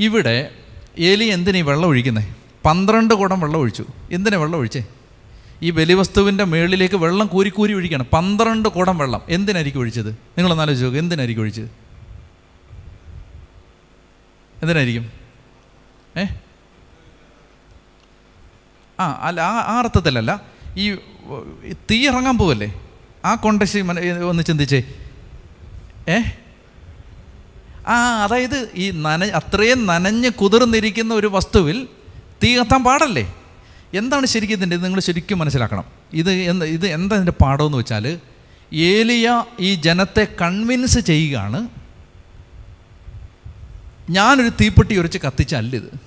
ഇവിടെ എലി എന്തിനാ ഈ വെള്ളം ഒഴിക്കുന്നത് പന്ത്രണ്ട് കുടം വെള്ളം ഒഴിച്ചു. എന്തിനാണ് വെള്ളം ഒഴിച്ചേ? ഈ ബലിവസ്തുവിന്റെ മേളിലേക്ക് വെള്ളം കൂരി ഒഴിക്കണം. പന്ത്രണ്ട് കുടം വെള്ളം. എന്തിനായിരിക്കും ഒഴിച്ചത്? നിങ്ങളൊന്ന് ആലോചിച്ച് നോക്കുക എന്തിനായിരിക്കും ഒഴിച്ചത്? എന്തിനായിരിക്കും? ഏ? ആ അല്ല ആ ആ അർത്ഥത്തിലല്ല. ഈ തീ ഇറങ്ങാൻ പോവല്ലേ? ആ കോണ്ടക്സ്റ്റ് ഒന്ന് ചിന്തിച്ചേ. ഏ? ആ അതായത് ഈ നന അത്രയും നനഞ്ഞ് കുതിർന്നിരിക്കുന്ന ഒരു വസ്തുവിൽ തീ കത്താൻ പാടല്ലേ? എന്താണ് ശരിക്കും ഇതിന്റെ നിങ്ങൾ ശരിക്കും മനസ്സിലാക്കണം. ഇത് എന്ത് ഇത് എന്താ ഇതിന്റെ പാഠമെന്ന് വെച്ചാൽ ഏലിയ ഈ ജനത്തെ കൺവിൻസ് ചെയ്യുകയാണ് ഞാനൊരു തീപ്പെട്ടി ഉരച്ച് കത്തിച്ചല്ലിത്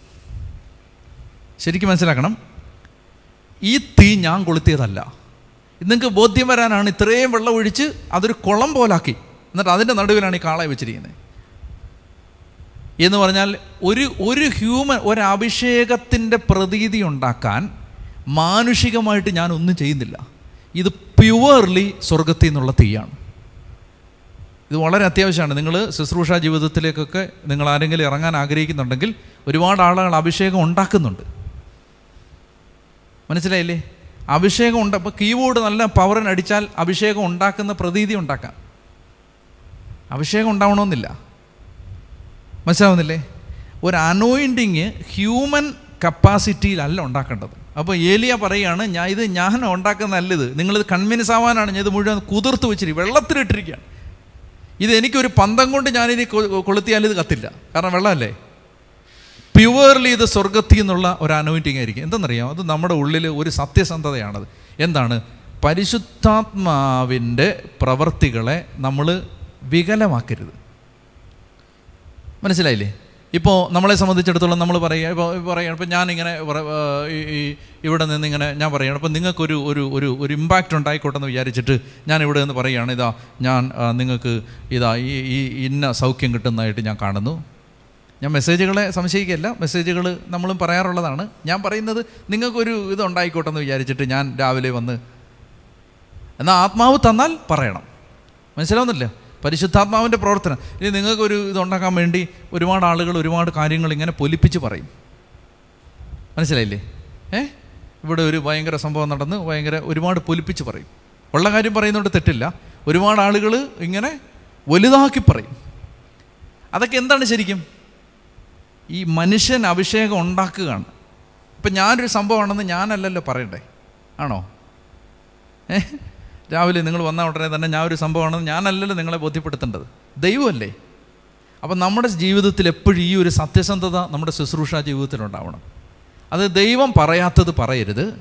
ശരിക്കും മനസ്സിലാക്കണം? ഈ തീ ഞാൻ കൊളുത്തിയതല്ല. നിങ്ങൾക്ക് ബോധ്യം വരാനാണ് ഇത്രയും വെള്ളം ഒഴിച്ച് അതൊരു കുളം പോലാക്കി. എന്നിട്ട് അതിന്റെ നടുവിലാണ് ഈ കാളയെ വെച്ചിരിക്കുന്നത്. എന്ന് പറഞ്ഞാൽ ഒരു ഒരു ഹ്യൂമൻ ഒരു അഭിഷേകത്തിന്റെ പ്രതീതി ഉണ്ടാക്കാൻ മാനുഷികമായിട്ട് ഞാനൊന്നും ചെയ്യുന്നില്ല. ഇത് പ്യുവർലി സ്വർഗത്തിൽ നിന്നുള്ള തീയാണ്. ഇത് വളരെ അത്യാവശ്യമാണ്. നിങ്ങൾ ശുശ്രൂഷ ജീവിതത്തിലേക്കൊക്കെ നിങ്ങൾ ആരെങ്കിലും ഇറങ്ങാൻ ആഗ്രഹിക്കുന്നുണ്ടെങ്കിൽ ഒരുപാട് ആളുകൾ അഭിഷേകം ഉണ്ടാക്കുന്നുണ്ട്. മനസ്സിലായില്ലേ? അഭിഷേകം ഉണ്ട്. അപ്പോൾ കീബോർഡ് നല്ല പവറിന് അടിച്ചാൽ അഭിഷേകം ഉണ്ടാക്കുന്ന പ്രതീതി ഉണ്ടാക്കാം. അഭിഷേകം ഉണ്ടാവണമെന്നില്ല. മനസ്സിലാവുന്നില്ലേ? ഒരു അനോയിന്റിങ് ഹ്യൂമൻ കപ്പാസിറ്റിയിലല്ല ഉണ്ടാക്കേണ്ടത്. അപ്പോൾ ഏലിയ പറയുകയാണ് ഞാൻ ഇത് ഞാൻ ഉണ്ടാക്കുന്ന ഇത് നിങ്ങളിത് കൺവിൻസ് ആവാനാണ്. ഞാൻ ഇത് മുഴുവൻ കുതിർത്ത് വെച്ചിരിക്കും വെള്ളത്തിലിട്ടിരിക്കുകയാണ്. ഇത് എനിക്കൊരു പന്തം കൊണ്ട് ഞാനിനി കൊളുത്തിയാൽ ഇത് കത്തില്ല. കാരണം വെള്ളമല്ലേ? പ്യുവർലി ഇത് സ്വർഗത്തിൽ നിന്നുള്ള ഒരു അനോയിന്റിങ് ആയിരിക്കും. എന്തെന്നറിയാം അത് നമ്മുടെ ഉള്ളിൽ ഒരു സത്യസന്ധതയാണത്. എന്താണ്? പരിശുദ്ധാത്മാവിന്റെ പ്രവർത്തികളെ നമ്മൾ വികലമാക്കരുത്. മനസ്സിലായില്ലേ? ഇപ്പോൾ നമ്മളെ സംബന്ധിച്ചിടത്തോളം നമ്മൾ പറയുക ഇപ്പോൾ പറയുക ഇപ്പോൾ ഞാനിങ്ങനെ ഈ ഇവിടെ നിന്ന് ഇങ്ങനെ ഞാൻ പറയുകയാണ്. അപ്പോൾ നിങ്ങൾക്കൊരു ഒരു ഒരു ഒരു ഇമ്പാക്റ്റ് ഉണ്ടായിക്കോട്ടെ എന്ന് വിചാരിച്ചിട്ട് ഞാൻ ഇവിടെ നിന്ന് പറയുകയാണ് ഇതാ ഞാൻ നിങ്ങൾക്ക് ഇതാ ഈ ഇന്ന സൗഖ്യം കിട്ടുന്നതായിട്ട് ഞാൻ കാണുന്നു. ഞാൻ മെസ്സേജുകളെ സംശയിക്കുകയല്ല മെസ്സേജുകൾ നമ്മളും പറയാറുള്ളതാണ്. ഞാൻ പറയുന്നത് നിങ്ങൾക്കൊരു ഇത് ഉണ്ടായിക്കോട്ടെ എന്ന് വിചാരിച്ചിട്ട് ഞാൻ രാവിലെ വന്ന് എന്നാൽ ആത്മാവ് തന്നാൽ പറയണം. മനസ്സിലാവുന്നില്ല? പരിശുദ്ധാത്മാവിന്റെ പ്രവർത്തനം. ഇനി നിങ്ങൾക്കൊരു ഇതുണ്ടാക്കാൻ വേണ്ടി ഒരുപാട് ആളുകൾ ഒരുപാട് കാര്യങ്ങൾ ഇങ്ങനെ പൊലിപ്പിച്ച് പറയും. മനസ്സിലായില്ലേ? ഏ? ഇവിടെ ഒരു ഭയങ്കര സംഭവം നടന്ന് ഭയങ്കര ഒരുപാട് പൊലിപ്പിച്ച് പറയും. ഉള്ള കാര്യം പറയുന്നതുകൊണ്ട് തെറ്റില്ല. ഒരുപാട് ആളുകൾ ഇങ്ങനെ വലുതാക്കി പറയും. അതൊക്കെ എന്താണ് ശരിക്കും? ഈ മനുഷ്യൻ അഭിഷേകം ഉണ്ടാക്കുകയാണ്. ഇപ്പം ഞാനൊരു സംഭവമാണെന്ന് ഞാനല്ലല്ലോ പറയണ്ടേ? ആണോ? ഏ? രാവിലെ നിങ്ങൾ വന്ന ഉടനെ തന്നെ ഞാൻ ഒരു സംഭവമാണ് ഞാനല്ലല്ലോ നിങ്ങളെ ബോധ്യപ്പെടുത്തേണ്ടത്. ദൈവമല്ലേ? അപ്പം നമ്മുടെ ജീവിതത്തിൽ എപ്പോഴും ഈ ഒരു സത്യസന്ധത നമ്മുടെ ശുശ്രൂഷ ജീവിതത്തിലുണ്ടാവണം അത് ദൈവം പറയാത്തത് പറയരുത്.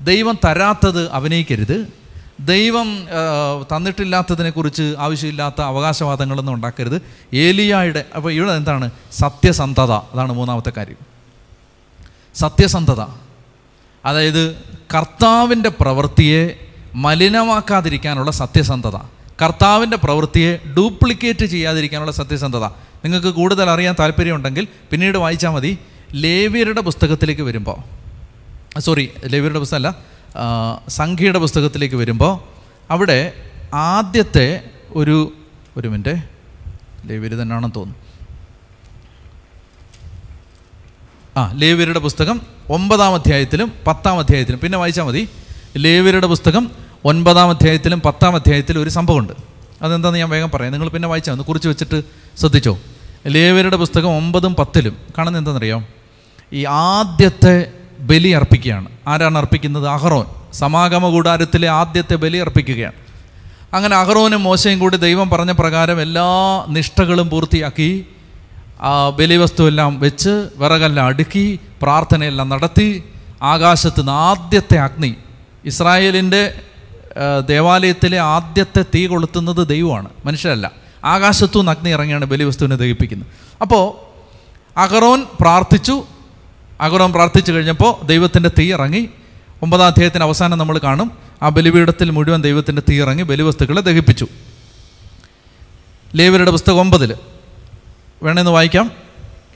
ദൈവം തരാത്തത് അഭിനയിക്കരുത്. ദൈവം തന്നിട്ടില്ലാത്തതിനെക്കുറിച്ച് ആവശ്യമില്ലാത്ത അവകാശവാദങ്ങളൊന്നും ഉണ്ടാക്കരുത്. ഏലിയായുടെ അപ്പോൾ ഇവിടെ എന്താണ്? സത്യസന്ധത. അതാണ് മൂന്നാമത്തെ കാര്യം. സത്യസന്ധത. അതായത് കർത്താവിന്റെ പ്രവൃത്തിയെ മലിനമാക്കാതിരിക്കാനുള്ള സത്യസന്ധത. കർത്താവിന്റെ പ്രവൃത്തിയെ ഡ്യൂപ്ലിക്കേറ്റ് ചെയ്യാതിരിക്കാനുള്ള സത്യസന്ധത. നിങ്ങൾക്ക് കൂടുതൽ അറിയാൻ താല്പര്യമുണ്ടെങ്കിൽ പിന്നീട് വായിച്ചാൽ മതി. ലേവിയരുടെ പുസ്തകത്തിലേക്ക് വരുമ്പോൾ സോറി ലേവിയരുടെ പുസ്തകമല്ല സംഖ്യയുടെ പുസ്തകത്തിലേക്ക് വരുമ്പോൾ അവിടെ ആദ്യത്തെ ഒരു ഒരു മിനിറ്റ്. ലേവിയർ തന്നെയാണെന്ന് തോന്നുന്നു. ആ ലേവിയരുടെ പുസ്തകം ഒമ്പതാം അധ്യായത്തിലും പത്താം അധ്യായത്തിലും. പിന്നെ വായിച്ചാൽ മതി. ലേവ്യരുടെ പുസ്തകം ഒൻപതാം അധ്യായത്തിലും പത്താം അധ്യായത്തിലും ഒരു സംഭവമുണ്ട്. അതെന്താണെന്ന് ഞാൻ വേഗം പറയാം. നിങ്ങൾ പിന്നെ വായിച്ചാൽ ഒന്ന് കുറിച്ച് വെച്ചിട്ട് ശ്രദ്ധിച്ചോ. ലേവ്യരുടെ പുസ്തകം ഒമ്പതും പത്തിലും കാണുന്നത് എന്താണെന്നറിയാം? ഈ ആദ്യത്തെ ബലി അർപ്പിക്കുകയാണ്. ആരാണ് അർപ്പിക്കുന്നത്? അഹറോൻ. സമാഗമ കൂടാരത്തിലെ ആദ്യത്തെ ബലി അർപ്പിക്കുകയാണ്. അങ്ങനെ അഹറോനും മോശയും കൂടി ദൈവം പറഞ്ഞ പ്രകാരം എല്ലാ നിഷ്ഠകളും പൂർത്തിയാക്കി ആ ബലിവസ്തുവെല്ലാം വെച്ച് വിറകെല്ലാം അടുക്കി പ്രാർത്ഥനയെല്ലാം നടത്തി ആകാശത്ത് നിന്ന് ആദ്യത്തെ അഗ്നി ഇസ്രായേലിന്റെ ദേവാലയത്തിലെ ആദ്യത്തെ തീ കൊളുത്തുന്നത് ദൈവമാണ് മനുഷ്യരല്ല. ആകാശത്തു നിന്ന് അഗ്നി ഇറങ്ങിയാണ് ബലിവസ്തുവിനെ ദഹിപ്പിക്കുന്നത്. അപ്പോൾ അഹറോൻ പ്രാർത്ഥിച്ചു. അഹറോൻ പ്രാർത്ഥിച്ചു കഴിഞ്ഞപ്പോൾ ദൈവത്തിന്റെ തീ ഇറങ്ങി. ഒമ്പതാം അധ്യായത്തിന് അവസാനം നമ്മൾ കാണും. ആ ബലിപീഠത്തിൽ മുഴുവൻ ദൈവത്തിന്റെ തീ ഇറങ്ങി ബലിവസ്തുക്കളെ ദഹിപ്പിച്ചു. ലേവരുടെ പുസ്തകം ഒമ്പതിൽ വേണമെന്ന് വായിക്കാം.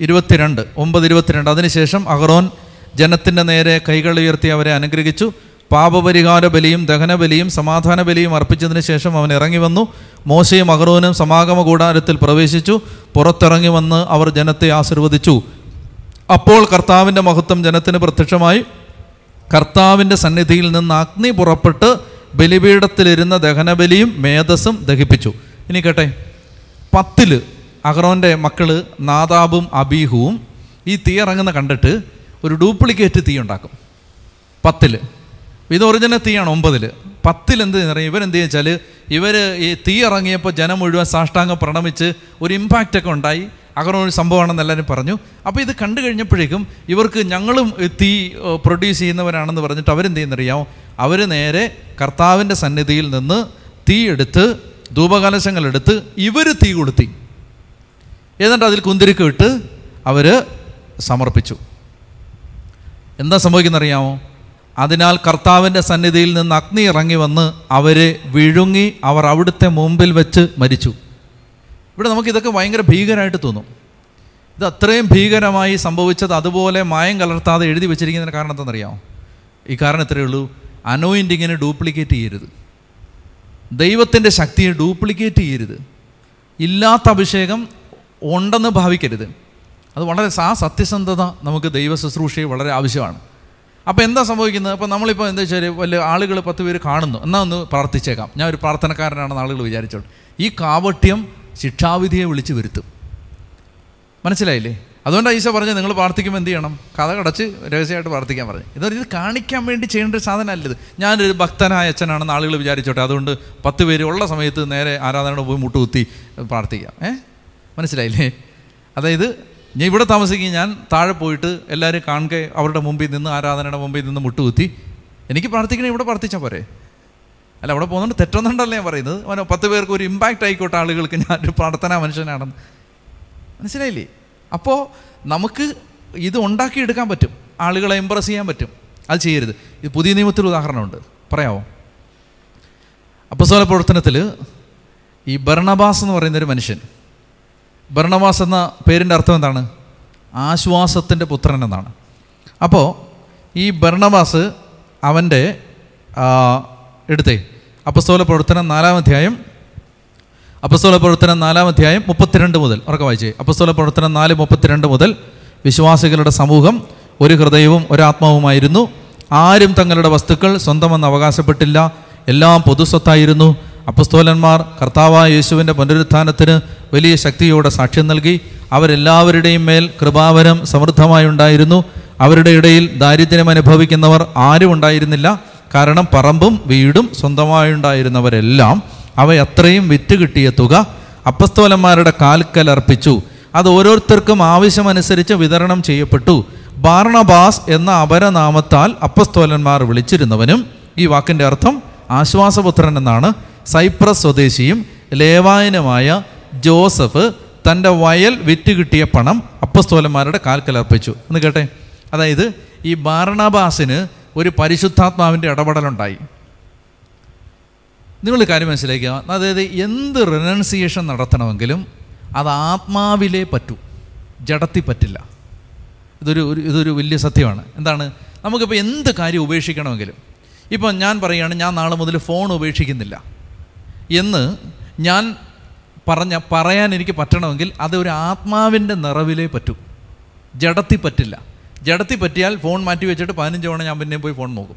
ഇരുപത്തിരണ്ട് ഒമ്പത് ഇരുപത്തിരണ്ട്. അതിനുശേഷം അഹറോൻ ജനത്തിന്റെ നേരെ കൈകൾ ഉയർത്തി അവരെ അനുഗ്രഹിച്ചു. പാപപരിഹാര ബലിയും ദഹനബലിയും സമാധാന ബലിയും അർപ്പിച്ചതിന് ശേഷം അവൻ ഇറങ്ങി വന്നു. മോശയും അഹറോനും സമാഗമ കൂടാരത്തിൽ പ്രവേശിച്ചു. പുറത്തിറങ്ങി വന്ന് അവർ ജനത്തെ ആശീർവദിച്ചു. അപ്പോൾ കർത്താവിന്റെ മഹത്വം ജനത്തിന് പ്രത്യക്ഷമായി. കർത്താവിന്റെ സന്നിധിയിൽ നിന്ന് അഗ്നി പുറപ്പെട്ട് ബലിപീഠത്തിലിരുന്ന ദഹനബലിയും മേധസ്സും ദഹിപ്പിച്ചു. ഇനി കേട്ടെ പത്തിൽ അഹ്റോന്റെ മക്കൾ നാദാബും അബീഹുവും ഈ തീ ഇറങ്ങുന്ന കണ്ടിട്ട് ഒരു ഡ്യൂപ്ലിക്കേറ്റ് തീ ഉണ്ടാക്കും. പത്തിൽ. ഇത് ഒറിജിനൽ തീയാണ് ഒമ്പതിൽ പത്തിൽ എന്ത് അറിയാം ഇവരെന്ത് വെച്ചാൽ ഇവർ ഈ തീ ഇറങ്ങിയപ്പോൾ ജനം മുഴുവൻ സാഷ്ടാംഗം പ്രണമിച്ച് ഒരു ഇമ്പാക്റ്റ് ഒക്കെ ഉണ്ടായി. അങ്ങനെ ഒരു സംഭവമാണെന്ന് എല്ലാവരും പറഞ്ഞു. അപ്പോൾ ഇത് കണ്ടു കഴിഞ്ഞപ്പോഴേക്കും ഇവർക്ക് ഞങ്ങളും തീ പ്രൊഡ്യൂസ് ചെയ്യുന്നവരാണെന്ന് പറഞ്ഞിട്ട് അവരെന്ത് ചെയ്യുന്നറിയാമോ അവർ നേരെ കർത്താവിന്റെ സന്നിധിയിൽ നിന്ന് തീ എടുത്ത് ധൂപകലശങ്ങളെടുത്ത് ഇവർ തീ കൊളുത്തി. എന്നിട്ട് അതിൽ കുന്തിരിക്കം ഇട്ട് അവർ സമർപ്പിച്ചു. എന്താ സംഭവിക്കുന്നറിയാമോ? അതിനാൽ കർത്താവിന്റെ സന്നിധിയിൽ നിന്ന് അഗ്നി ഇറങ്ങി വന്ന് അവരെ വിഴുങ്ങി അവർ അവിടുത്തെ മുമ്പിൽ വെച്ച് മരിച്ചു. ഇവിടെ നമുക്ക് ഇതൊക്കെ ഭയങ്കര ഭീകരമായിട്ട് തോന്നും. ഇത് അത്രയും ഭീകരമായി സംഭവിച്ചത് അതുപോലെ മായം കലർത്താതെ എഴുതി വെച്ചിരിക്കുന്നതിന് കാരണം എന്താണെന്നറിയാമോ? ഈ കാരണം ഇത്രയേ ഉള്ളൂ. അനോയിന്റിങ്ങിനെ ഡ്യൂപ്ലിക്കേറ്റ് ചെയ്യരുത്. ദൈവത്തിന്റെ ശക്തിയെ ഡ്യൂപ്ലിക്കേറ്റ് ചെയ്യരുത്. ഇല്ലാത്ത അഭിഷേകം ഉണ്ടെന്ന് ഭാവിക്കരുത്. അത് വളരെ ആ സത്യസന്ധത നമുക്ക് ദൈവ ശുശ്രൂഷയെ വളരെ ആവശ്യമാണ്. അപ്പോൾ എന്താ സംഭവിക്കുന്നത്? അപ്പോൾ നമ്മളിപ്പോൾ എന്താ വെച്ചാൽ വലിയ ആളുകൾ പത്ത് പേര് കാണുന്നു. എന്നാൽ ഒന്ന് പ്രാർത്ഥിച്ചേക്കാം. ഞാൻ ഒരു പ്രാർത്ഥനക്കാരനാണെന്ന് ആളുകൾ വിചാരിച്ചോളൂ. ഈ കാവട്യം ശിക്ഷാവിധിയെ വിളിച്ചു വരുത്തും. മനസ്സിലായില്ലേ? അതുകൊണ്ടാണ് ഈശോ പറഞ്ഞത് നിങ്ങൾ പ്രാർത്ഥിക്കുമ്പോൾ എന്ത് ചെയ്യണം? കഥ കടച്ച് രഹസ്യമായിട്ട് പ്രാർത്ഥിക്കാൻ പറഞ്ഞു. ഇത് ഇത് കാണിക്കാൻ വേണ്ടി ചെയ്യേണ്ട ഒരു സാധനമല്ല ഇത്. ഞാനൊരു ഭക്തനായ അച്ഛനാണെന്ന് ആളുകൾ വിചാരിച്ചോട്ടെ. അതുകൊണ്ട് പത്ത് പേര് ഉള്ള സമയത്ത് നേരെ ആരാധനയോട് പോയി മുട്ടുകുത്തി പ്രാർത്ഥിക്കാം. ഏ? മനസ്സിലായില്ലേ? അതായത് ഞാൻ ഇവിടെ താമസിക്കും ഞാൻ താഴെ പോയിട്ട് എല്ലാവരും കാണുക അവരുടെ മുമ്പിൽ നിന്ന് ആരാധനയുടെ മുമ്പിൽ നിന്ന് മുട്ടുകുത്തി. എനിക്ക് പ്രാർത്ഥിക്കണേ ഇവിടെ പ്രാർത്ഥിച്ചാൽ പോരെ. അല്ല അവിടെ പോകുന്നുണ്ട് തെറ്റൊന്നുണ്ടല്ലേ ഞാൻ പറയുന്നത്. അവനോ പത്ത് പേർക്ക് ഒരു ഇമ്പാക്റ്റ് ആയിക്കോട്ടെ ആളുകൾക്ക്. ഞാനൊരു പ്രാർത്ഥന മനുഷ്യനാണെന്ന്. മനസ്സിലായില്ലേ? അപ്പോൾ നമുക്ക് ഇത് ഉണ്ടാക്കിയെടുക്കാൻ പറ്റും. ആളുകളെ ഇമ്പ്രസ് ചെയ്യാൻ പറ്റും. അത് ചെയ്യരുത്. ഇത് പുതിയ നിയമത്തിൽ ഉദാഹരണമുണ്ട്. പറയാമോ അപ്പസോല പ്രവർത്തനത്തിൽ ഈ ബർണബാസ് എന്ന് പറയുന്നൊരു മനുഷ്യൻ ബർണബാസ് എന്ന പേരിന്റെ അർത്ഥം എന്താണ്? ആശ്വാസത്തിന്റെ പുത്രൻ എന്നാണ്. അപ്പോൾ ഈ ഭരണവാസ് അവന്റെ എടുത്തേ അപ്പസ്തോല പ്രവർത്തനം നാലാം അധ്യായം അപ്പസ്തോല പ്രവർത്തനം നാലാം അധ്യായം മുപ്പത്തിരണ്ട് മുതൽ ഉറക്കെ വായിച്ചേ അപ്പസ്തോല പ്രവർത്തനം നാല് മുപ്പത്തിരണ്ട് മുതൽ വിശ്വാസികളുടെ സമൂഹം ഒരു ഹൃദയവും ഒരാത്മാവുമായിരുന്നു. ആരും തങ്ങളുടെ വസ്തുക്കൾ സ്വന്തമെന്ന് അവകാശപ്പെട്ടില്ല. എല്ലാം പൊതുസ്വത്തായിരുന്നു. അപ്പസ്തോലന്മാർ കർത്താവായ യേശുവിന്റെ പുനരുത്ഥാനത്തിന് വലിയ ശക്തിയോടെ സാക്ഷ്യം നൽകി. അവരെല്ലാവരുടെയും മേൽ കൃപാവരം സമൃദ്ധമായി ഉണ്ടായിരുന്നു. അവരുടെ ഇടയിൽ ദാരിദ്ര്യം അനുഭവിക്കുന്നവർ ആരും ഉണ്ടായിരുന്നില്ല. കാരണം പറമ്പും വീടും സ്വന്തമായുണ്ടായിരുന്നവരെല്ലാം അവയത്രയും വിറ്റ് കിട്ടിയ തുക അപ്പസ്തോലന്മാരുടെ കാൽക്കൽ അർപ്പിച്ചു. അത് ഓരോരുത്തർക്കും ആവശ്യമനുസരിച്ച് വിതരണം ചെയ്യപ്പെട്ടു. ബാർണബാസ് എന്ന അപരനാമത്താൽ അപ്പസ്തോലന്മാർ വിളിച്ചിരുന്നവനും ഈ വാക്കിന്റെ അർത്ഥം ആശ്വാസപുത്രൻ എന്നാണ്. സൈപ്രസ് സ്വദേശിയും ലേവായനുമായ ജോസഫ് തന്റെ വയൽ വിറ്റ് കിട്ടിയ പണം അപ്പസ്തോലന്മാരുടെ കാൽക്കൽ അർപ്പിച്ചു. എന്ന് കേട്ടെ? അതായത് ഈ ബാർണബാസിന് ഒരു പരിശുദ്ധാത്മാവിന്റെ ഇടപെടലുണ്ടായി. നിങ്ങൾ കാര്യം മനസ്സിലാക്കുക അതായത് എന്ത് റിനൗൺസിയേഷൻ നടത്തണമെങ്കിലും അത് ആത്മാവിലേ പറ്റൂ. ജഡത്തിൽ പറ്റില്ല. ഇതൊരു ഒരു ഇതൊരു വലിയ സത്യമാണ്. എന്താണ്? നമുക്കിപ്പോൾ എന്ത് കാര്യം ഉപേക്ഷിക്കണമെങ്കിലും. ഇപ്പം ഞാൻ പറയുകയാണ് ഞാൻ നാളെ മുതൽ ഫോൺ ഉപേക്ഷിക്കുന്നില്ല. എന്ന് ഞാൻ പറഞ്ഞ പറയാൻ എനിക്ക് പറ്റണമെങ്കിൽ അത് ഒരു ആത്മാവിന്റെ നിറവിലേ പറ്റൂ. ജഡത്തിൽ പറ്റില്ല. ജഡത്തിൽ പറ്റിയാൽ ഫോൺ മാറ്റി വെച്ചിട്ട് പതിനഞ്ച് തവണ ഞാൻ പിന്നെയും പോയി ഫോൺ നോക്കും.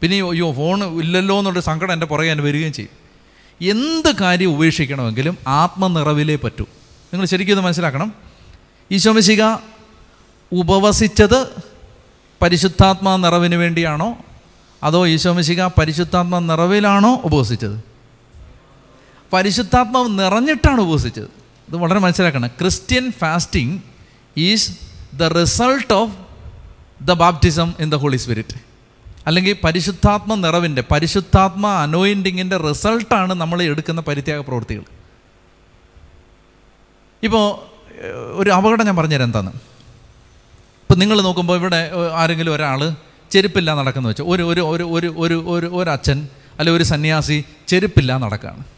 പിന്നെ അയ്യോ ഫോൺ ഇല്ലല്ലോ എന്നുള്ള സങ്കടം എന്റെ പുറകെ എന്നെ വരികയും ചെയ്യും. എന്ത് കാര്യം ഉപേക്ഷിക്കണമെങ്കിലും ആത്മനിറവിലേ പറ്റൂ. നിങ്ങൾ ശരിക്കും ഇത് മനസ്സിലാക്കണം? ഈശോമിശിക ഉപവസിച്ചത് പരിശുദ്ധാത്മാ നിറവിന് വേണ്ടിയാണോ? അതോ ഈശോമിശിക പരിശുദ്ധാത്മാ നിറവിലാണോ ഉപവസിച്ചത്? പരിശുദ്ധാത്മാവ് നിറഞ്ഞിട്ടാണ് ഉപസിച്ചത്. ഇത് വളരെ മനസ്സിലാക്കണം. Christian fasting is the result of the baptism in the Holy Spirit. അല്ലെങ്കിൽ പരിശുദ്ധാത്മ നിറവിന്റെ പരിശുദ്ധാത്മ അനോയിന്റിങ്ങിന്റെ റിസൾട്ടാണ് നമ്മൾ എടുക്കുന്ന പരിത്യാഗ പ്രവൃത്തികൾ. ഇപ്പോൾ ഒരു അപകടം ഞാൻ പറഞ്ഞുതരാം എന്താണ്. ഇപ്പം നിങ്ങൾ നോക്കുമ്പോൾ ഇവിടെ ആരെങ്കിലും ഒരാൾ ചെരുപ്പില്ല നടക്കുന്നു വെച്ചാൽ ഒരു ഒരു ഒരു ഒരു ഒരു ഒരു അച്ഛൻ അല്ലെ ഒരു സന്യാസി ചെരുപ്പില്ല നടക്കുകയാണ്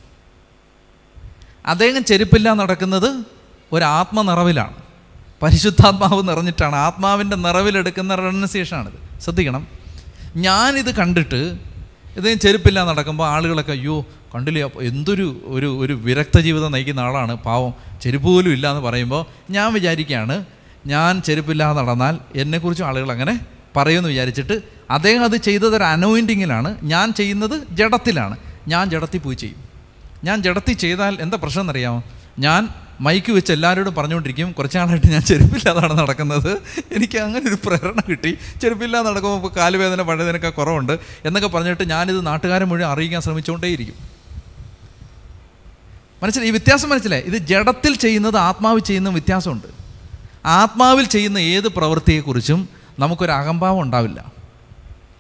അദ്ദേഹം ചെരുപ്പില്ല നടക്കുന്നത് ഒരു ആത്മനിറവിലാണ് പരിശുദ്ധാത്മാവ് നിറഞ്ഞിട്ടാണ്. ആത്മാവിന്റെ നിറവിലെടുക്കുന്ന റെനസേഷനാണിത് ശ്രദ്ധിക്കണം. ഞാനിത് കണ്ടിട്ട് ഇദ്ദേഹം ചെരുപ്പില്ല നടക്കുമ്പോൾ ആളുകളൊക്കെ അയ്യോ കണ്ടില്ലേ? എന്തൊരു ഒരു ഒരു വിരക്ത ജീവിതം നയിക്കുന്ന ആളാണ്. പാവം. ചെരുപ്പ് പോലും ഇല്ല എന്ന് പറയുമ്പോൾ ഞാൻ വിചാരിക്കുകയാണ് ഞാൻ ചെരുപ്പില്ലാതെ നടന്നാൽ എന്നെക്കുറിച്ചും ആളുകൾ അങ്ങനെ പറയുമെന്ന് വിചാരിച്ചിട്ട് അദ്ദേഹം അത് ചെയ്തത് ഒരു അനോയിന്റിങ്ങിലാണ് ഞാൻ ചെയ്യുന്നത് ജഡത്തിലാണ്. ഞാൻ ജഡത്തിൽ പോയി ചെയ്യും. ഞാൻ ജടത്തി ചെയ്താൽ എന്താ പ്രശ്നം എന്നറിയാമോ ഞാൻ മൈക്ക് വെച്ച് എല്ലാവരോടും പറഞ്ഞുകൊണ്ടിരിക്കും കുറച്ച് നാളായിട്ട് ഞാൻ ചെരുപ്പില്ലാതാണ് നടക്കുന്നത്. എനിക്ക് അങ്ങനെ ഒരു പ്രേരണ കിട്ടി. ചെരുപ്പില്ലാതെ നടക്കുമ്പോൾ ഇപ്പോൾ കാലുവേദന പഴയതിനൊക്കെ കുറവുണ്ട് എന്നൊക്കെ പറഞ്ഞിട്ട് ഞാനിത് നാട്ടുകാരെ മുഴുവൻ അറിയിക്കാൻ ശ്രമിച്ചുകൊണ്ടേയിരിക്കും. മനസ്സിലായി? ഈ വ്യത്യാസം മനസ്സിലായി? ഇത് ജഡത്തിൽ ചെയ്യുന്നത് ആത്മാവിൽ ചെയ്യുന്ന വ്യത്യാസമുണ്ട്. ആത്മാവിൽ ചെയ്യുന്ന ഏത് പ്രവൃത്തിയെക്കുറിച്ചും നമുക്കൊരു അഹംഭാവം ഉണ്ടാവില്ല.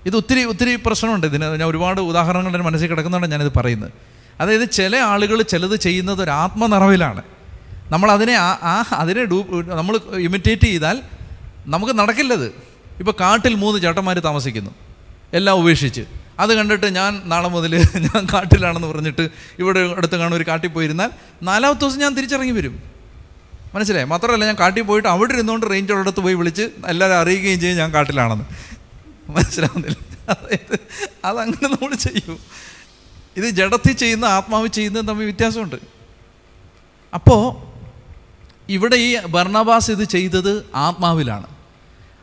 ഇത് ഒത്തിരി ഒത്തിരി പ്രശ്നമുണ്ട് ഇതിന്. ഞാൻ ഒരുപാട് ഉദാഹരണങ്ങൾ എന്റെ മനസ്സിൽ കിടക്കുന്നതുകൊണ്ട് ഞാനിത് പറയുന്നത്. അതായത് ചില ആളുകൾ ചിലത് ചെയ്യുന്നത് ഒരു ആത്മനിറവിലാണ്. നമ്മൾ അതിനെ ആ അതിനെ ഡൂ നമ്മൾ ഇമിറ്റേറ്റ് ചെയ്താൽ നമുക്ക് നടക്കില്ലത്. ഇപ്പോൾ കാട്ടിൽ മൂന്ന് ചേട്ടന്മാർ താമസിക്കുന്നു. എല്ലാം ഉപേക്ഷിച്ച്. അത് കണ്ടിട്ട് ഞാൻ നാളെ മുതൽ ഞാൻ കാട്ടിലാണെന്ന് പറഞ്ഞിട്ട് ഇവിടെ അടുത്ത് കാണും ഒരു കാട്ടിൽ പോയിരുന്നാൽ നാലാമത്തെ ദിവസം ഞാൻ തിരിച്ചിറങ്ങി വരും. മനസ്സിലായി? മാത്രമല്ല ഞാൻ കാട്ടിൽ പോയിട്ട് അവിടെ ഇരുന്നുകൊണ്ട് റേഞ്ച് ഉള്ളിടത്ത് പോയി വിളിച്ച് എല്ലാവരും അറിയുകയും ചെയ്യും ഞാൻ കാട്ടിലാണെന്ന്. മനസ്സിലാവുന്നില്ല. അതായത് അതങ്ങനെ നമ്മൾ ചെയ്യും. ഇത് ജഡത്തിൽ ചെയ്യുന്ന ആത്മാവ് ചെയ്യുന്നതും തമ്മിൽ വ്യത്യാസമുണ്ട്. അപ്പോൾ ഇവിടെ ഈ ഭർണവാസ് ഇത് ചെയ്തത് ആത്മാവിലാണ്.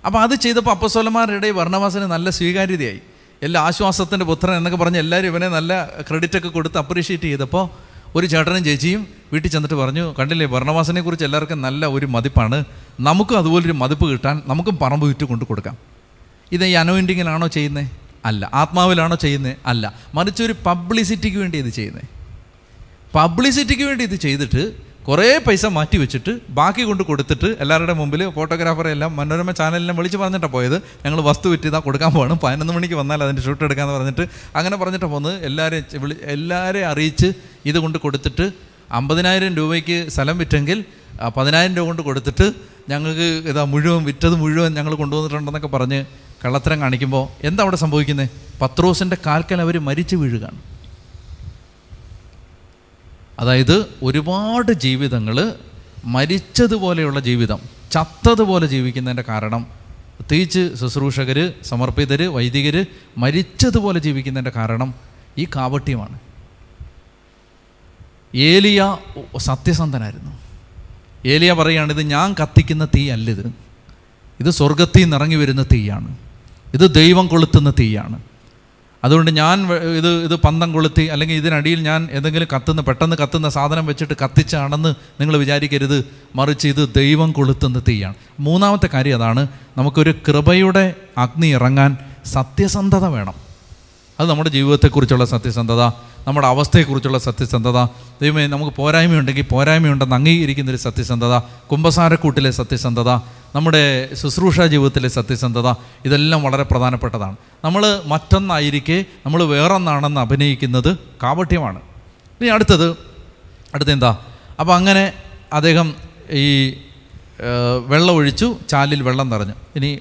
അപ്പോൾ അത് ചെയ്തപ്പോൾ അപ്പസ്വലന്മാരുടെ ഭർണവാസിന് നല്ല സ്വീകാര്യതയായി. എല്ലാ ആശ്വാസത്തിന്റെ പുത്രൻ എന്നൊക്കെ പറഞ്ഞ് എല്ലാവരും ഇവനെ നല്ല ക്രെഡിറ്റൊക്കെ കൊടുത്ത് അപ്രീഷിയേറ്റ് ചെയ്തപ്പോൾ ഒരു ചേട്ടനും ചേച്ചിയും വീട്ടിൽ ചെന്നിട്ട് പറഞ്ഞു കണ്ടില്ലേ ഭർണവാസിനെ കുറിച്ച് എല്ലാവർക്കും നല്ല ഒരു മതിപ്പാണ്. നമുക്കും അതുപോലൊരു മതിപ്പ് കിട്ടാൻ നമുക്കും പറമ്പ് വിറ്റ് കൊണ്ടു കൊടുക്കാം. ഇത് ഈ അനോയിന്റിങ്ങിലാണോ ചെയ്യുന്നത് അല്ല. ആത്മാവിലാണോ ചെയ്യുന്നത് അല്ല. മറിച്ച് ഒരു പബ്ലിസിറ്റിക്ക് വേണ്ടി ഇത് ചെയ്യുന്നത് പബ്ലിസിറ്റിക്ക് വേണ്ടി ഇത് ചെയ്തിട്ട് കുറേ പൈസ മാറ്റി വെച്ചിട്ട് ബാക്കി കൊണ്ട് കൊടുത്തിട്ട് എല്ലാവരുടെ മുമ്പിൽ ഫോട്ടോഗ്രാഫറെ എല്ലാം മനോരമ ചാനലിനെ വിളിച്ച് പറഞ്ഞിട്ടാണ് പോയത്. ഞങ്ങൾ വസ്തു വിറ്റ് ഇതാ കൊടുക്കാൻ പോകണം പതിനൊന്ന് മണിക്ക് വന്നാൽ അതിന്റെ ഷൂട്ട് എടുക്കാമെന്ന് പറഞ്ഞിട്ട് അങ്ങനെ പറഞ്ഞിട്ട് പോകുന്നത് എല്ലാവരെയും വിളി എല്ലാവരെയും അറിയിച്ച് ഇത് കൊണ്ട് കൊടുത്തിട്ട് അമ്പതിനായിരം രൂപയ്ക്ക് സ്ഥലം വിറ്റെങ്കിൽ പതിനായിരം രൂപ കൊണ്ട് കൊടുത്തിട്ട് ഞങ്ങൾക്ക് ഇതാ മുഴുവൻ വിറ്റത് മുഴുവൻ ഞങ്ങൾ കൊണ്ടുവന്നിട്ടുണ്ടെന്നൊക്കെ പറഞ്ഞ് കള്ളത്തരം കാണിക്കുമ്പോൾ എന്താ അവിടെ സംഭവിക്കുന്നത് പത്രോസിന്റെ കാൽക്കൽ അവർ മരിച്ചു വീഴുകയാണ്. അതായത് ഒരുപാട് ജീവിതങ്ങൾ മരിച്ചതുപോലെയുള്ള ജീവിതം ചത്തതുപോലെ ജീവിക്കുന്നതിന്റെ കാരണം പ്രത്യേകിച്ച് ശുശ്രൂഷകർ സമർപ്പിതർ വൈദികർ മരിച്ചതുപോലെ ജീവിക്കുന്നതിന്റെ കാരണം ഈ കാവട്ട്യമാണ് ഏലിയ സത്യസന്ധനായിരുന്നു. ഏലിയ പറയുകയാണ് ഇത് ഞാൻ കത്തിക്കുന്ന തീ അല്ലിത് ഇത് സ്വർഗത്തിൽ നിന്ന് ഇറങ്ങി വരുന്ന തീയാണ്. ഇത് ദൈവം കൊളുത്തുന്ന തീയാണ്. അതുകൊണ്ട് ഞാൻ ഇത് ഇത് പന്തം കൊളുത്തി അല്ലെങ്കിൽ ഇതിനടിയിൽ ഞാൻ എന്തെങ്കിലും കത്തുന്ന പെട്ടെന്ന് കത്തുന്ന സാധനം വെച്ചിട്ട് കത്തിച്ചാണെന്ന് നിങ്ങൾ വിചാരിക്കരുത്. മറിച്ച് ഇത് ദൈവം കൊളുത്തുന്ന തീയാണ്. മൂന്നാമത്തെ കാര്യം അതാണ് നമുക്കൊരു കൃപയുടെ അഗ്നി ഇറങ്ങാൻ സത്യസന്ധത വേണം. അത് നമ്മുടെ ജീവിതത്തെക്കുറിച്ചുള്ള സത്യസന്ധത. നമ്മുടെ അവസ്ഥയെക്കുറിച്ചുള്ള സത്യസന്ധത. ദൈവമേ നമുക്ക് പോരായ്മയുണ്ടെങ്കിൽ പോരായ്മയുണ്ടെന്ന് അംഗീകരിക്കുന്നൊരു സത്യസന്ധത കുംഭസാരക്കൂട്ടിലെ സത്യസന്ധത നമ്മുടെ ശുശ്രൂഷ ജീവിതത്തിലെ സത്യസന്ധത ഇതെല്ലാം വളരെ പ്രധാനപ്പെട്ടതാണ്. നമ്മൾ മറ്റൊന്നായിരിക്കെ നമ്മൾ വേറൊന്നാണെന്ന് അഭിനയിക്കുന്നത് കാപട്യമാണ്. ഇനി അടുത്തത് അടുത്ത എന്താ അപ്പോൾ അങ്ങനെ അദ്ദേഹം ഈ വെള്ളമൊഴിച്ചു ചാലിൽ വെള്ളം നിറഞ്ഞു. ഇനി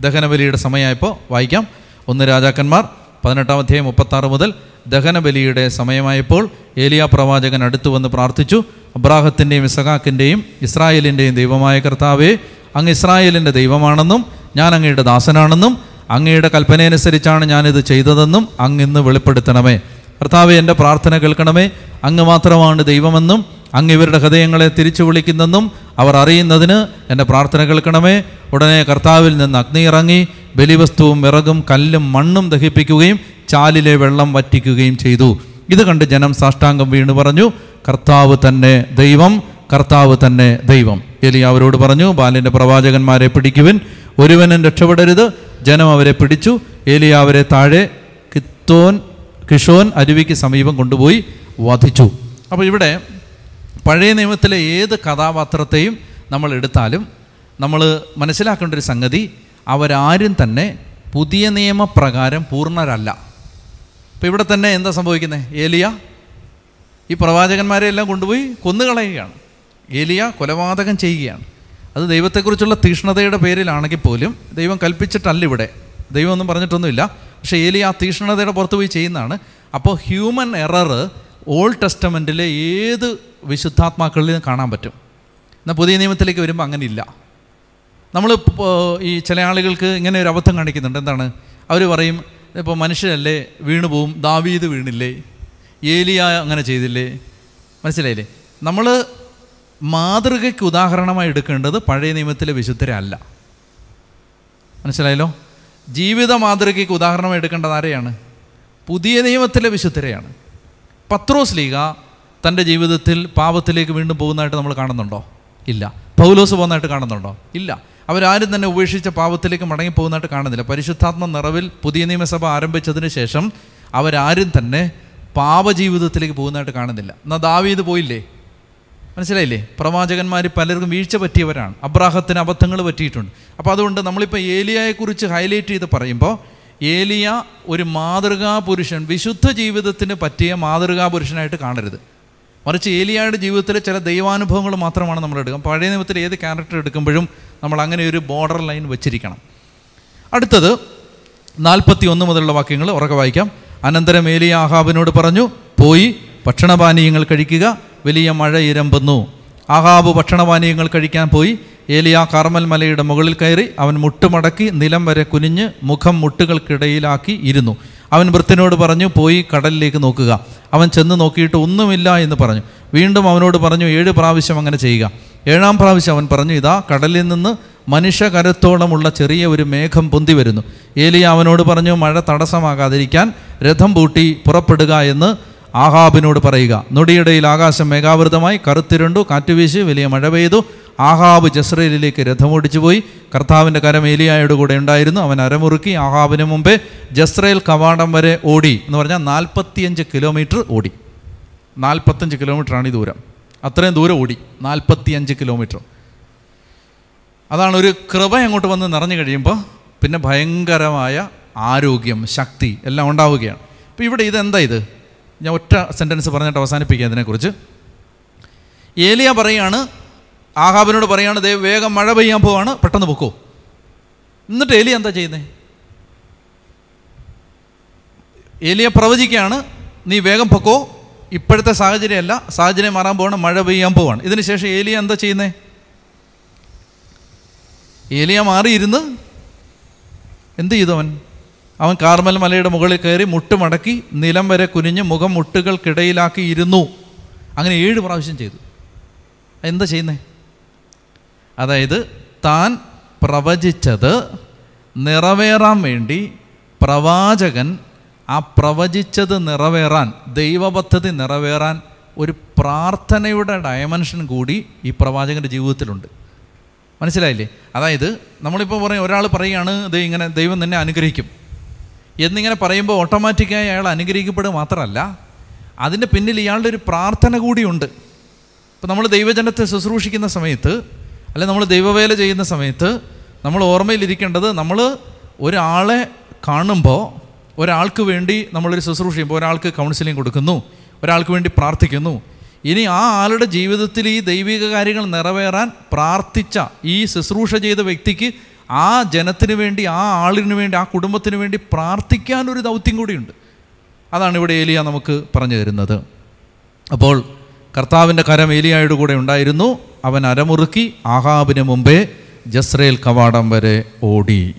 ദഹനബലിയുടെ സമയമായപ്പോൾ വായിക്കാം. ഒന്ന് രാജാക്കന്മാർ പതിനെട്ടാം അധ്യായം മുപ്പത്താറ് മുതൽ ദഹനബലിയുടെ സമയമായപ്പോൾ ഏലിയ പ്രവാചകൻ അടുത്തു വന്ന് പ്രാർത്ഥിച്ചു അബ്രാഹത്തിന്റെയും ഇസഹാക്കിന്റെയും ഇസ്രായേലിന്റെയും ദൈവമായ കർത്താവേ അങ്ങ് ഇസ്രായേലിന്റെ ദൈവമാണെന്നും ഞാൻ അങ്ങയുടെ ദാസനാണെന്നും അങ്ങയുടെ കൽപ്പനയനുസരിച്ചാണ് ഞാനിത് ചെയ്തതെന്നും അങ്ങ് ഇന്ന് വെളിപ്പെടുത്തണമേ. കർത്താവെ എന്റെ പ്രാർത്ഥന കേൾക്കണമേ. അങ്ങ് മാത്രമാണ് ദൈവമെന്നും അങ്ങ് ഇവരുടെ ഹൃദയങ്ങളെ തിരിച്ചു വിളിക്കുന്നെന്നും അവർ അറിയുന്നതിന് എന്റെ പ്രാർത്ഥന കേൾക്കണമേ. ഉടനെ കർത്താവിൽ നിന്ന് അഗ്നി ഇറങ്ങി ബലിവസ്തുവും വിറകും കല്ലും മണ്ണും ദഹിപ്പിക്കുകയും ചാലിലെ വെള്ളം വറ്റിക്കുകയും ചെയ്തു. ഇത് കണ്ട് ജനം സാഷ്ടാംഗം വീണു പറഞ്ഞു കർത്താവ് തന്നെ ദൈവം കർത്താവ് തന്നെ ദൈവം. എലി അവരോട് പറഞ്ഞു ബാലിന്റെ പ്രവാചകന്മാരെ പിടിക്കുവിൻ ഒരുവനും രക്ഷപ്പെടരുത്. ജനം അവരെ പിടിച്ചു ഏലിയ അവരെ താഴെ കിത്തോൻ കിഷോൻ അരുവിക്ക് സമീപം കൊണ്ടുപോയി വധിച്ചു. അപ്പോൾ ഇവിടെ പഴയ നിയമത്തിലെ ഏത് കഥാപാത്രത്തെയും നമ്മൾ എടുത്താലും നമ്മൾ മനസ്സിലാക്കേണ്ട ഒരു സംഗതി അവരാരും തന്നെ പുതിയ നിയമപ്രകാരം പൂർണരല്ല. അപ്പോൾ ഇവിടെ തന്നെ എന്താ സംഭവിക്കുന്നത് ഏലിയ ഈ പ്രവാചകന്മാരെ എല്ലാം കൊണ്ടുപോയി കൊന്നുകളയുകയാണ്. ഏലിയ കൊലപാതകം ചെയ്യുകയാണ്. അത് ദൈവത്തെക്കുറിച്ചുള്ള തീഷ്ണതയുടെ പേരിലാണെങ്കിൽ പോലും ദൈവം കൽപ്പിച്ചിട്ടല്ല ഇവിടെ. ദൈവമൊന്നും പറഞ്ഞിട്ടൊന്നുമില്ല. പക്ഷേ ഏലിയ ആ തീഷ്ണതയുടെ പുറത്ത് പോയി ചെയ്യുന്നതാണ്. അപ്പോൾ ഹ്യൂമൻ എറർ ഓൾഡ് ടെസ്റ്റമെന്റിലെ ഏത് വിശുദ്ധാത്മാക്കളിലും കാണാൻ പറ്റും. എന്നാൽ പുതിയ നിയമത്തിലേക്ക് വരുമ്പോൾ അങ്ങനെ ഇല്ല നമ്മൾ ഈ ചില ആളുകൾക്ക് ഇങ്ങനെ ഒരു അബദ്ധം കാണിക്കുന്നുണ്ട്. എന്താണ്? അവർ പറയും ഇപ്പോൾ മനുഷ്യരല്ലേ വീണു പോവും. ദാവീദ് വീണില്ലേ? ഏലിയ അങ്ങനെ ചെയ്തില്ലേ? മനസ്സിലായില്ലേ? നമ്മൾ മാതൃകയ്ക്ക് ഉദാഹരണമായി എടുക്കേണ്ടത് പഴയ നിയമത്തിലെ വിശുദ്ധരല്ല മനസ്സിലായല്ലോ? ജീവിത മാതൃകയ്ക്ക് ഉദാഹരണമായി എടുക്കേണ്ടത് ആരെയാണ്? പുതിയ നിയമത്തിലെ വിശുദ്ധരെയാണ്. പത്രോസ് ലീഗ തന്റെ ജീവിതത്തിൽ പാപത്തിലേക്ക് വീണ്ടും പോകുന്നതായിട്ട് നമ്മൾ കാണുന്നുണ്ടോ? ഇല്ല. പൗലോസ് പോകുന്നതായിട്ട് കാണുന്നുണ്ടോ? ഇല്ല. അവരാരും തന്നെ ഉപേക്ഷിച്ച പാപത്തിലേക്ക് മടങ്ങി പോകുന്നതായിട്ട് കാണുന്നില്ല. പരിശുദ്ധാത്മ നിറവിൽ പുതിയ നിയമസഭ ആരംഭിച്ചതിന് ശേഷം അവരാരും തന്നെ പാപജീവിതത്തിലേക്ക് പോകുന്നതായിട്ട് കാണുന്നില്ല. എന്നാൽ ദാവീദ് പോയില്ലേ? മനസ്സിലായില്ലേ? പ്രവാചകന്മാർ പലർക്കും വീഴ്ച പറ്റിയവരാണ്. അബ്രാഹത്തിന് അബദ്ധങ്ങൾ പറ്റിയിട്ടുണ്ട്. അപ്പോൾ അതുകൊണ്ട് നമ്മളിപ്പോൾ ഏലിയയെക്കുറിച്ച് ഹൈലൈറ്റ് ചെയ്ത് പറയുമ്പോൾ ഏലിയ ഒരു മാതൃകാ പുരുഷൻ വിശുദ്ധ ജീവിതത്തിന് പറ്റിയ മാതൃകാ പുരുഷനായിട്ട് കാണരുത്. മറിച്ച് ഏലിയയുടെ ജീവിതത്തിലെ ചില ദൈവാനുഭവങ്ങൾ മാത്രമാണ് നമ്മൾ എടുക്കുക. പഴയ നിയമത്തിൽ ഏത് ക്യാരക്ടർ എടുക്കുമ്പോഴും നമ്മൾ അങ്ങനെ ഒരു ബോർഡർ ലൈൻ വെച്ചിരിക്കണം. അടുത്തത് നാൽപ്പത്തി ഒന്ന് മുതലുള്ള വാക്യങ്ങൾ ഉറക്കെ വായിക്കാം. അനന്തരം ഏലിയ ആഹാബിനോട് പറഞ്ഞു പോയി ഭക്ഷണപാനീയങ്ങൾ കഴിക്കുക വലിയ മഴ ഇരമ്പുന്നു. ആഹാബ് ഭക്ഷണപാനീയങ്ങൾ കഴിക്കാൻ പോയി. ഏലിയ കാർമൽ മലയുടെ മുകളിൽ കയറി അവൻ മുട്ടുമടക്കി നിലം വരെ കുനിഞ്ഞ് മുഖം മുട്ടുകൾക്കിടയിലാക്കി ഇരുന്നു. അവൻ വൃത്തിനോട് പറഞ്ഞു പോയി കടലിലേക്ക് നോക്കുക. അവൻ ചെന്ന് നോക്കിയിട്ട് ഒന്നുമില്ല എന്ന് പറഞ്ഞു. വീണ്ടും അവനോട് പറഞ്ഞു ഏഴ് പ്രാവശ്യം അങ്ങനെ ചെയ്യുക. ഏഴാം പ്രാവശ്യം അവൻ പറഞ്ഞു ഇതാ കടലിൽ നിന്ന് മനുഷ്യകരത്തോളമുള്ള ചെറിയ ഒരു മേഘം പൊന്തി വരുന്നു. ഏലിയ അവനോട് പറഞ്ഞു മഴ തടസ്സമാകാതിരിക്കാൻ രഥം പൂട്ടി പുറപ്പെടുക എന്ന് ആഹാബിനോട് പറയുക. നൊടിയിടയിൽ ആകാശം മേഘാവൃതമായി കറുത്തിരുണ്ടു കാറ്റുവീശി വലിയ മഴ പെയ്തു. ആഹാബ് ജസ്രയിലേക്ക് രഥമോടിച്ചു പോയി. കർത്താവിന്റെ കരം ഏലിയായുടെ കൂടെ ഉണ്ടായിരുന്നു. അവൻ അരമുറുക്കി ആഹാബിന് മുമ്പേ ജസ്രയേൽ കവാടം വരെ ഓടി. എന്ന് പറഞ്ഞാൽ നാൽപ്പത്തിയഞ്ച് കിലോമീറ്റർ ഓടി. നാൽപ്പത്തഞ്ച് കിലോമീറ്ററാണ് ഈ ദൂരം. അത്രയും ദൂരം ഓടി. നാൽപ്പത്തിയഞ്ച് കിലോമീറ്റർ. അതാണ് ഒരു കൃപ അങ്ങോട്ട് വന്ന് നിറഞ്ഞു കഴിയുമ്പോൾ പിന്നെ ഭയങ്കരമായ ആരോഗ്യം ശക്തി എല്ലാം ഉണ്ടാവുകയാണ്. അപ്പോൾ ഇവിടെ ഇതെന്താ ഇത്? ഞാൻ ഒറ്റ സെന്റൻസ് പറഞ്ഞിട്ട് അവസാനിപ്പിക്കുക ഇതിനെക്കുറിച്ച്. ഏലിയ പറയാണ് ആഹാബിനോട് പറയാണ് ദേ വേഗം മഴ പെയ്യാൻ പോവാണ് പെട്ടെന്ന് പൊക്കോ. എന്നിട്ട് എലി എന്താ ചെയ്യുന്നത് എലിയെ പ്രവചിക്കുകയാണ് നീ വേഗം പൊക്കോ ഇപ്പോഴത്തെ സാഹചര്യമല്ല സാഹചര്യം മാറാൻ പോവാണ് മഴ പെയ്യാൻ പോവാണ്. ഇതിന് ശേഷം ഏലിയ എന്താ ചെയ്യുന്നത് ഏലിയ മാറിയിരുന്ന് എന്ത് ചെയ്തു അവൻ? അവൻ കാർമൽ മലയുടെ മുകളിൽ കയറി മുട്ടുമടക്കി നിലം വരെ കുനിഞ്ഞ് മുഖം മുട്ടുകൾക്കിടയിലാക്കി ഇരുന്നു. അങ്ങനെ ഏഴ് പ്രാവശ്യം ചെയ്തു. എന്താ ചെയ്യുന്നേ? അതായത് താൻ പ്രവചിച്ചത് നിറവേറാൻ വേണ്ടി പ്രവാചകൻ ആ പ്രവചിച്ചത് നിറവേറാൻ ദൈവപദ്ധതി നിറവേറാൻ ഒരു പ്രാർത്ഥനയുടെ ഡയമെൻഷൻ കൂടി ഈ പ്രവാചകന്റെ ജീവിതത്തിലുണ്ട്. മനസ്സിലായില്ലേ? അതായത് നമ്മളിപ്പോൾ പറയും ഒരാൾ പറയുകയാണ് ഇത് ഇങ്ങനെ ദൈവം തന്നെ അനുഗ്രഹിക്കും. എന്നിങ്ങനെ പറയുമ്പോൾ ഓട്ടോമാറ്റിക്കായി അയാൾ അനുഗ്രഹിക്കപ്പെടുക മാത്രമല്ല അതിന്റെ പിന്നിൽ ഇയാളുടെ ഒരു പ്രാർത്ഥന കൂടിയുണ്ട്. ഇപ്പം നമ്മൾ ദൈവജനത്തെ ശുശ്രൂഷിക്കുന്ന സമയത്ത് അല്ലെ നമ്മൾ ദൈവവേല ചെയ്യുന്ന സമയത്ത് നമ്മൾ ഓർമ്മയിലിരിക്കേണ്ടത് നമ്മൾ ഒരാളെ കാണുമ്പോൾ ഒരാൾക്ക് വേണ്ടി നമ്മളൊരു ശുശ്രൂഷ ചെയ്യുമ്പോൾ ഒരാൾക്ക് കൗൺസിലിംഗ് കൊടുക്കുന്നു ഒരാൾക്ക് വേണ്ടി പ്രാർത്ഥിക്കുന്നു. ഇനി ആ ആളുടെ ജീവിതത്തിൽ ഈ ദൈവിക കാര്യങ്ങൾ നിറവേറാൻ പ്രാർത്ഥിച്ച ഈ ശുശ്രൂഷ ചെയ്ത വ്യക്തിക്ക് ആ ജനത്തിന് വേണ്ടി ആ ആളിന് വേണ്ടി ആ കുടുംബത്തിന് വേണ്ടി പ്രാർത്ഥിക്കാൻ ഒരു ദൗത്യം കൂടിയുണ്ട്. അതാണ് ഇവിടെ ഏലിയ നമുക്ക് പറഞ്ഞു തരുന്നത്. അപ്പോൾ കർത്താവിന്റെ കരം ഏലിയായുടെ കൂടെ ഉണ്ടായിരുന്നു. അവൻ അരമുറുക്കി ആഹാബിന് മുമ്പേ ജസ്രേൽ കവാടം വരെ ഓടി.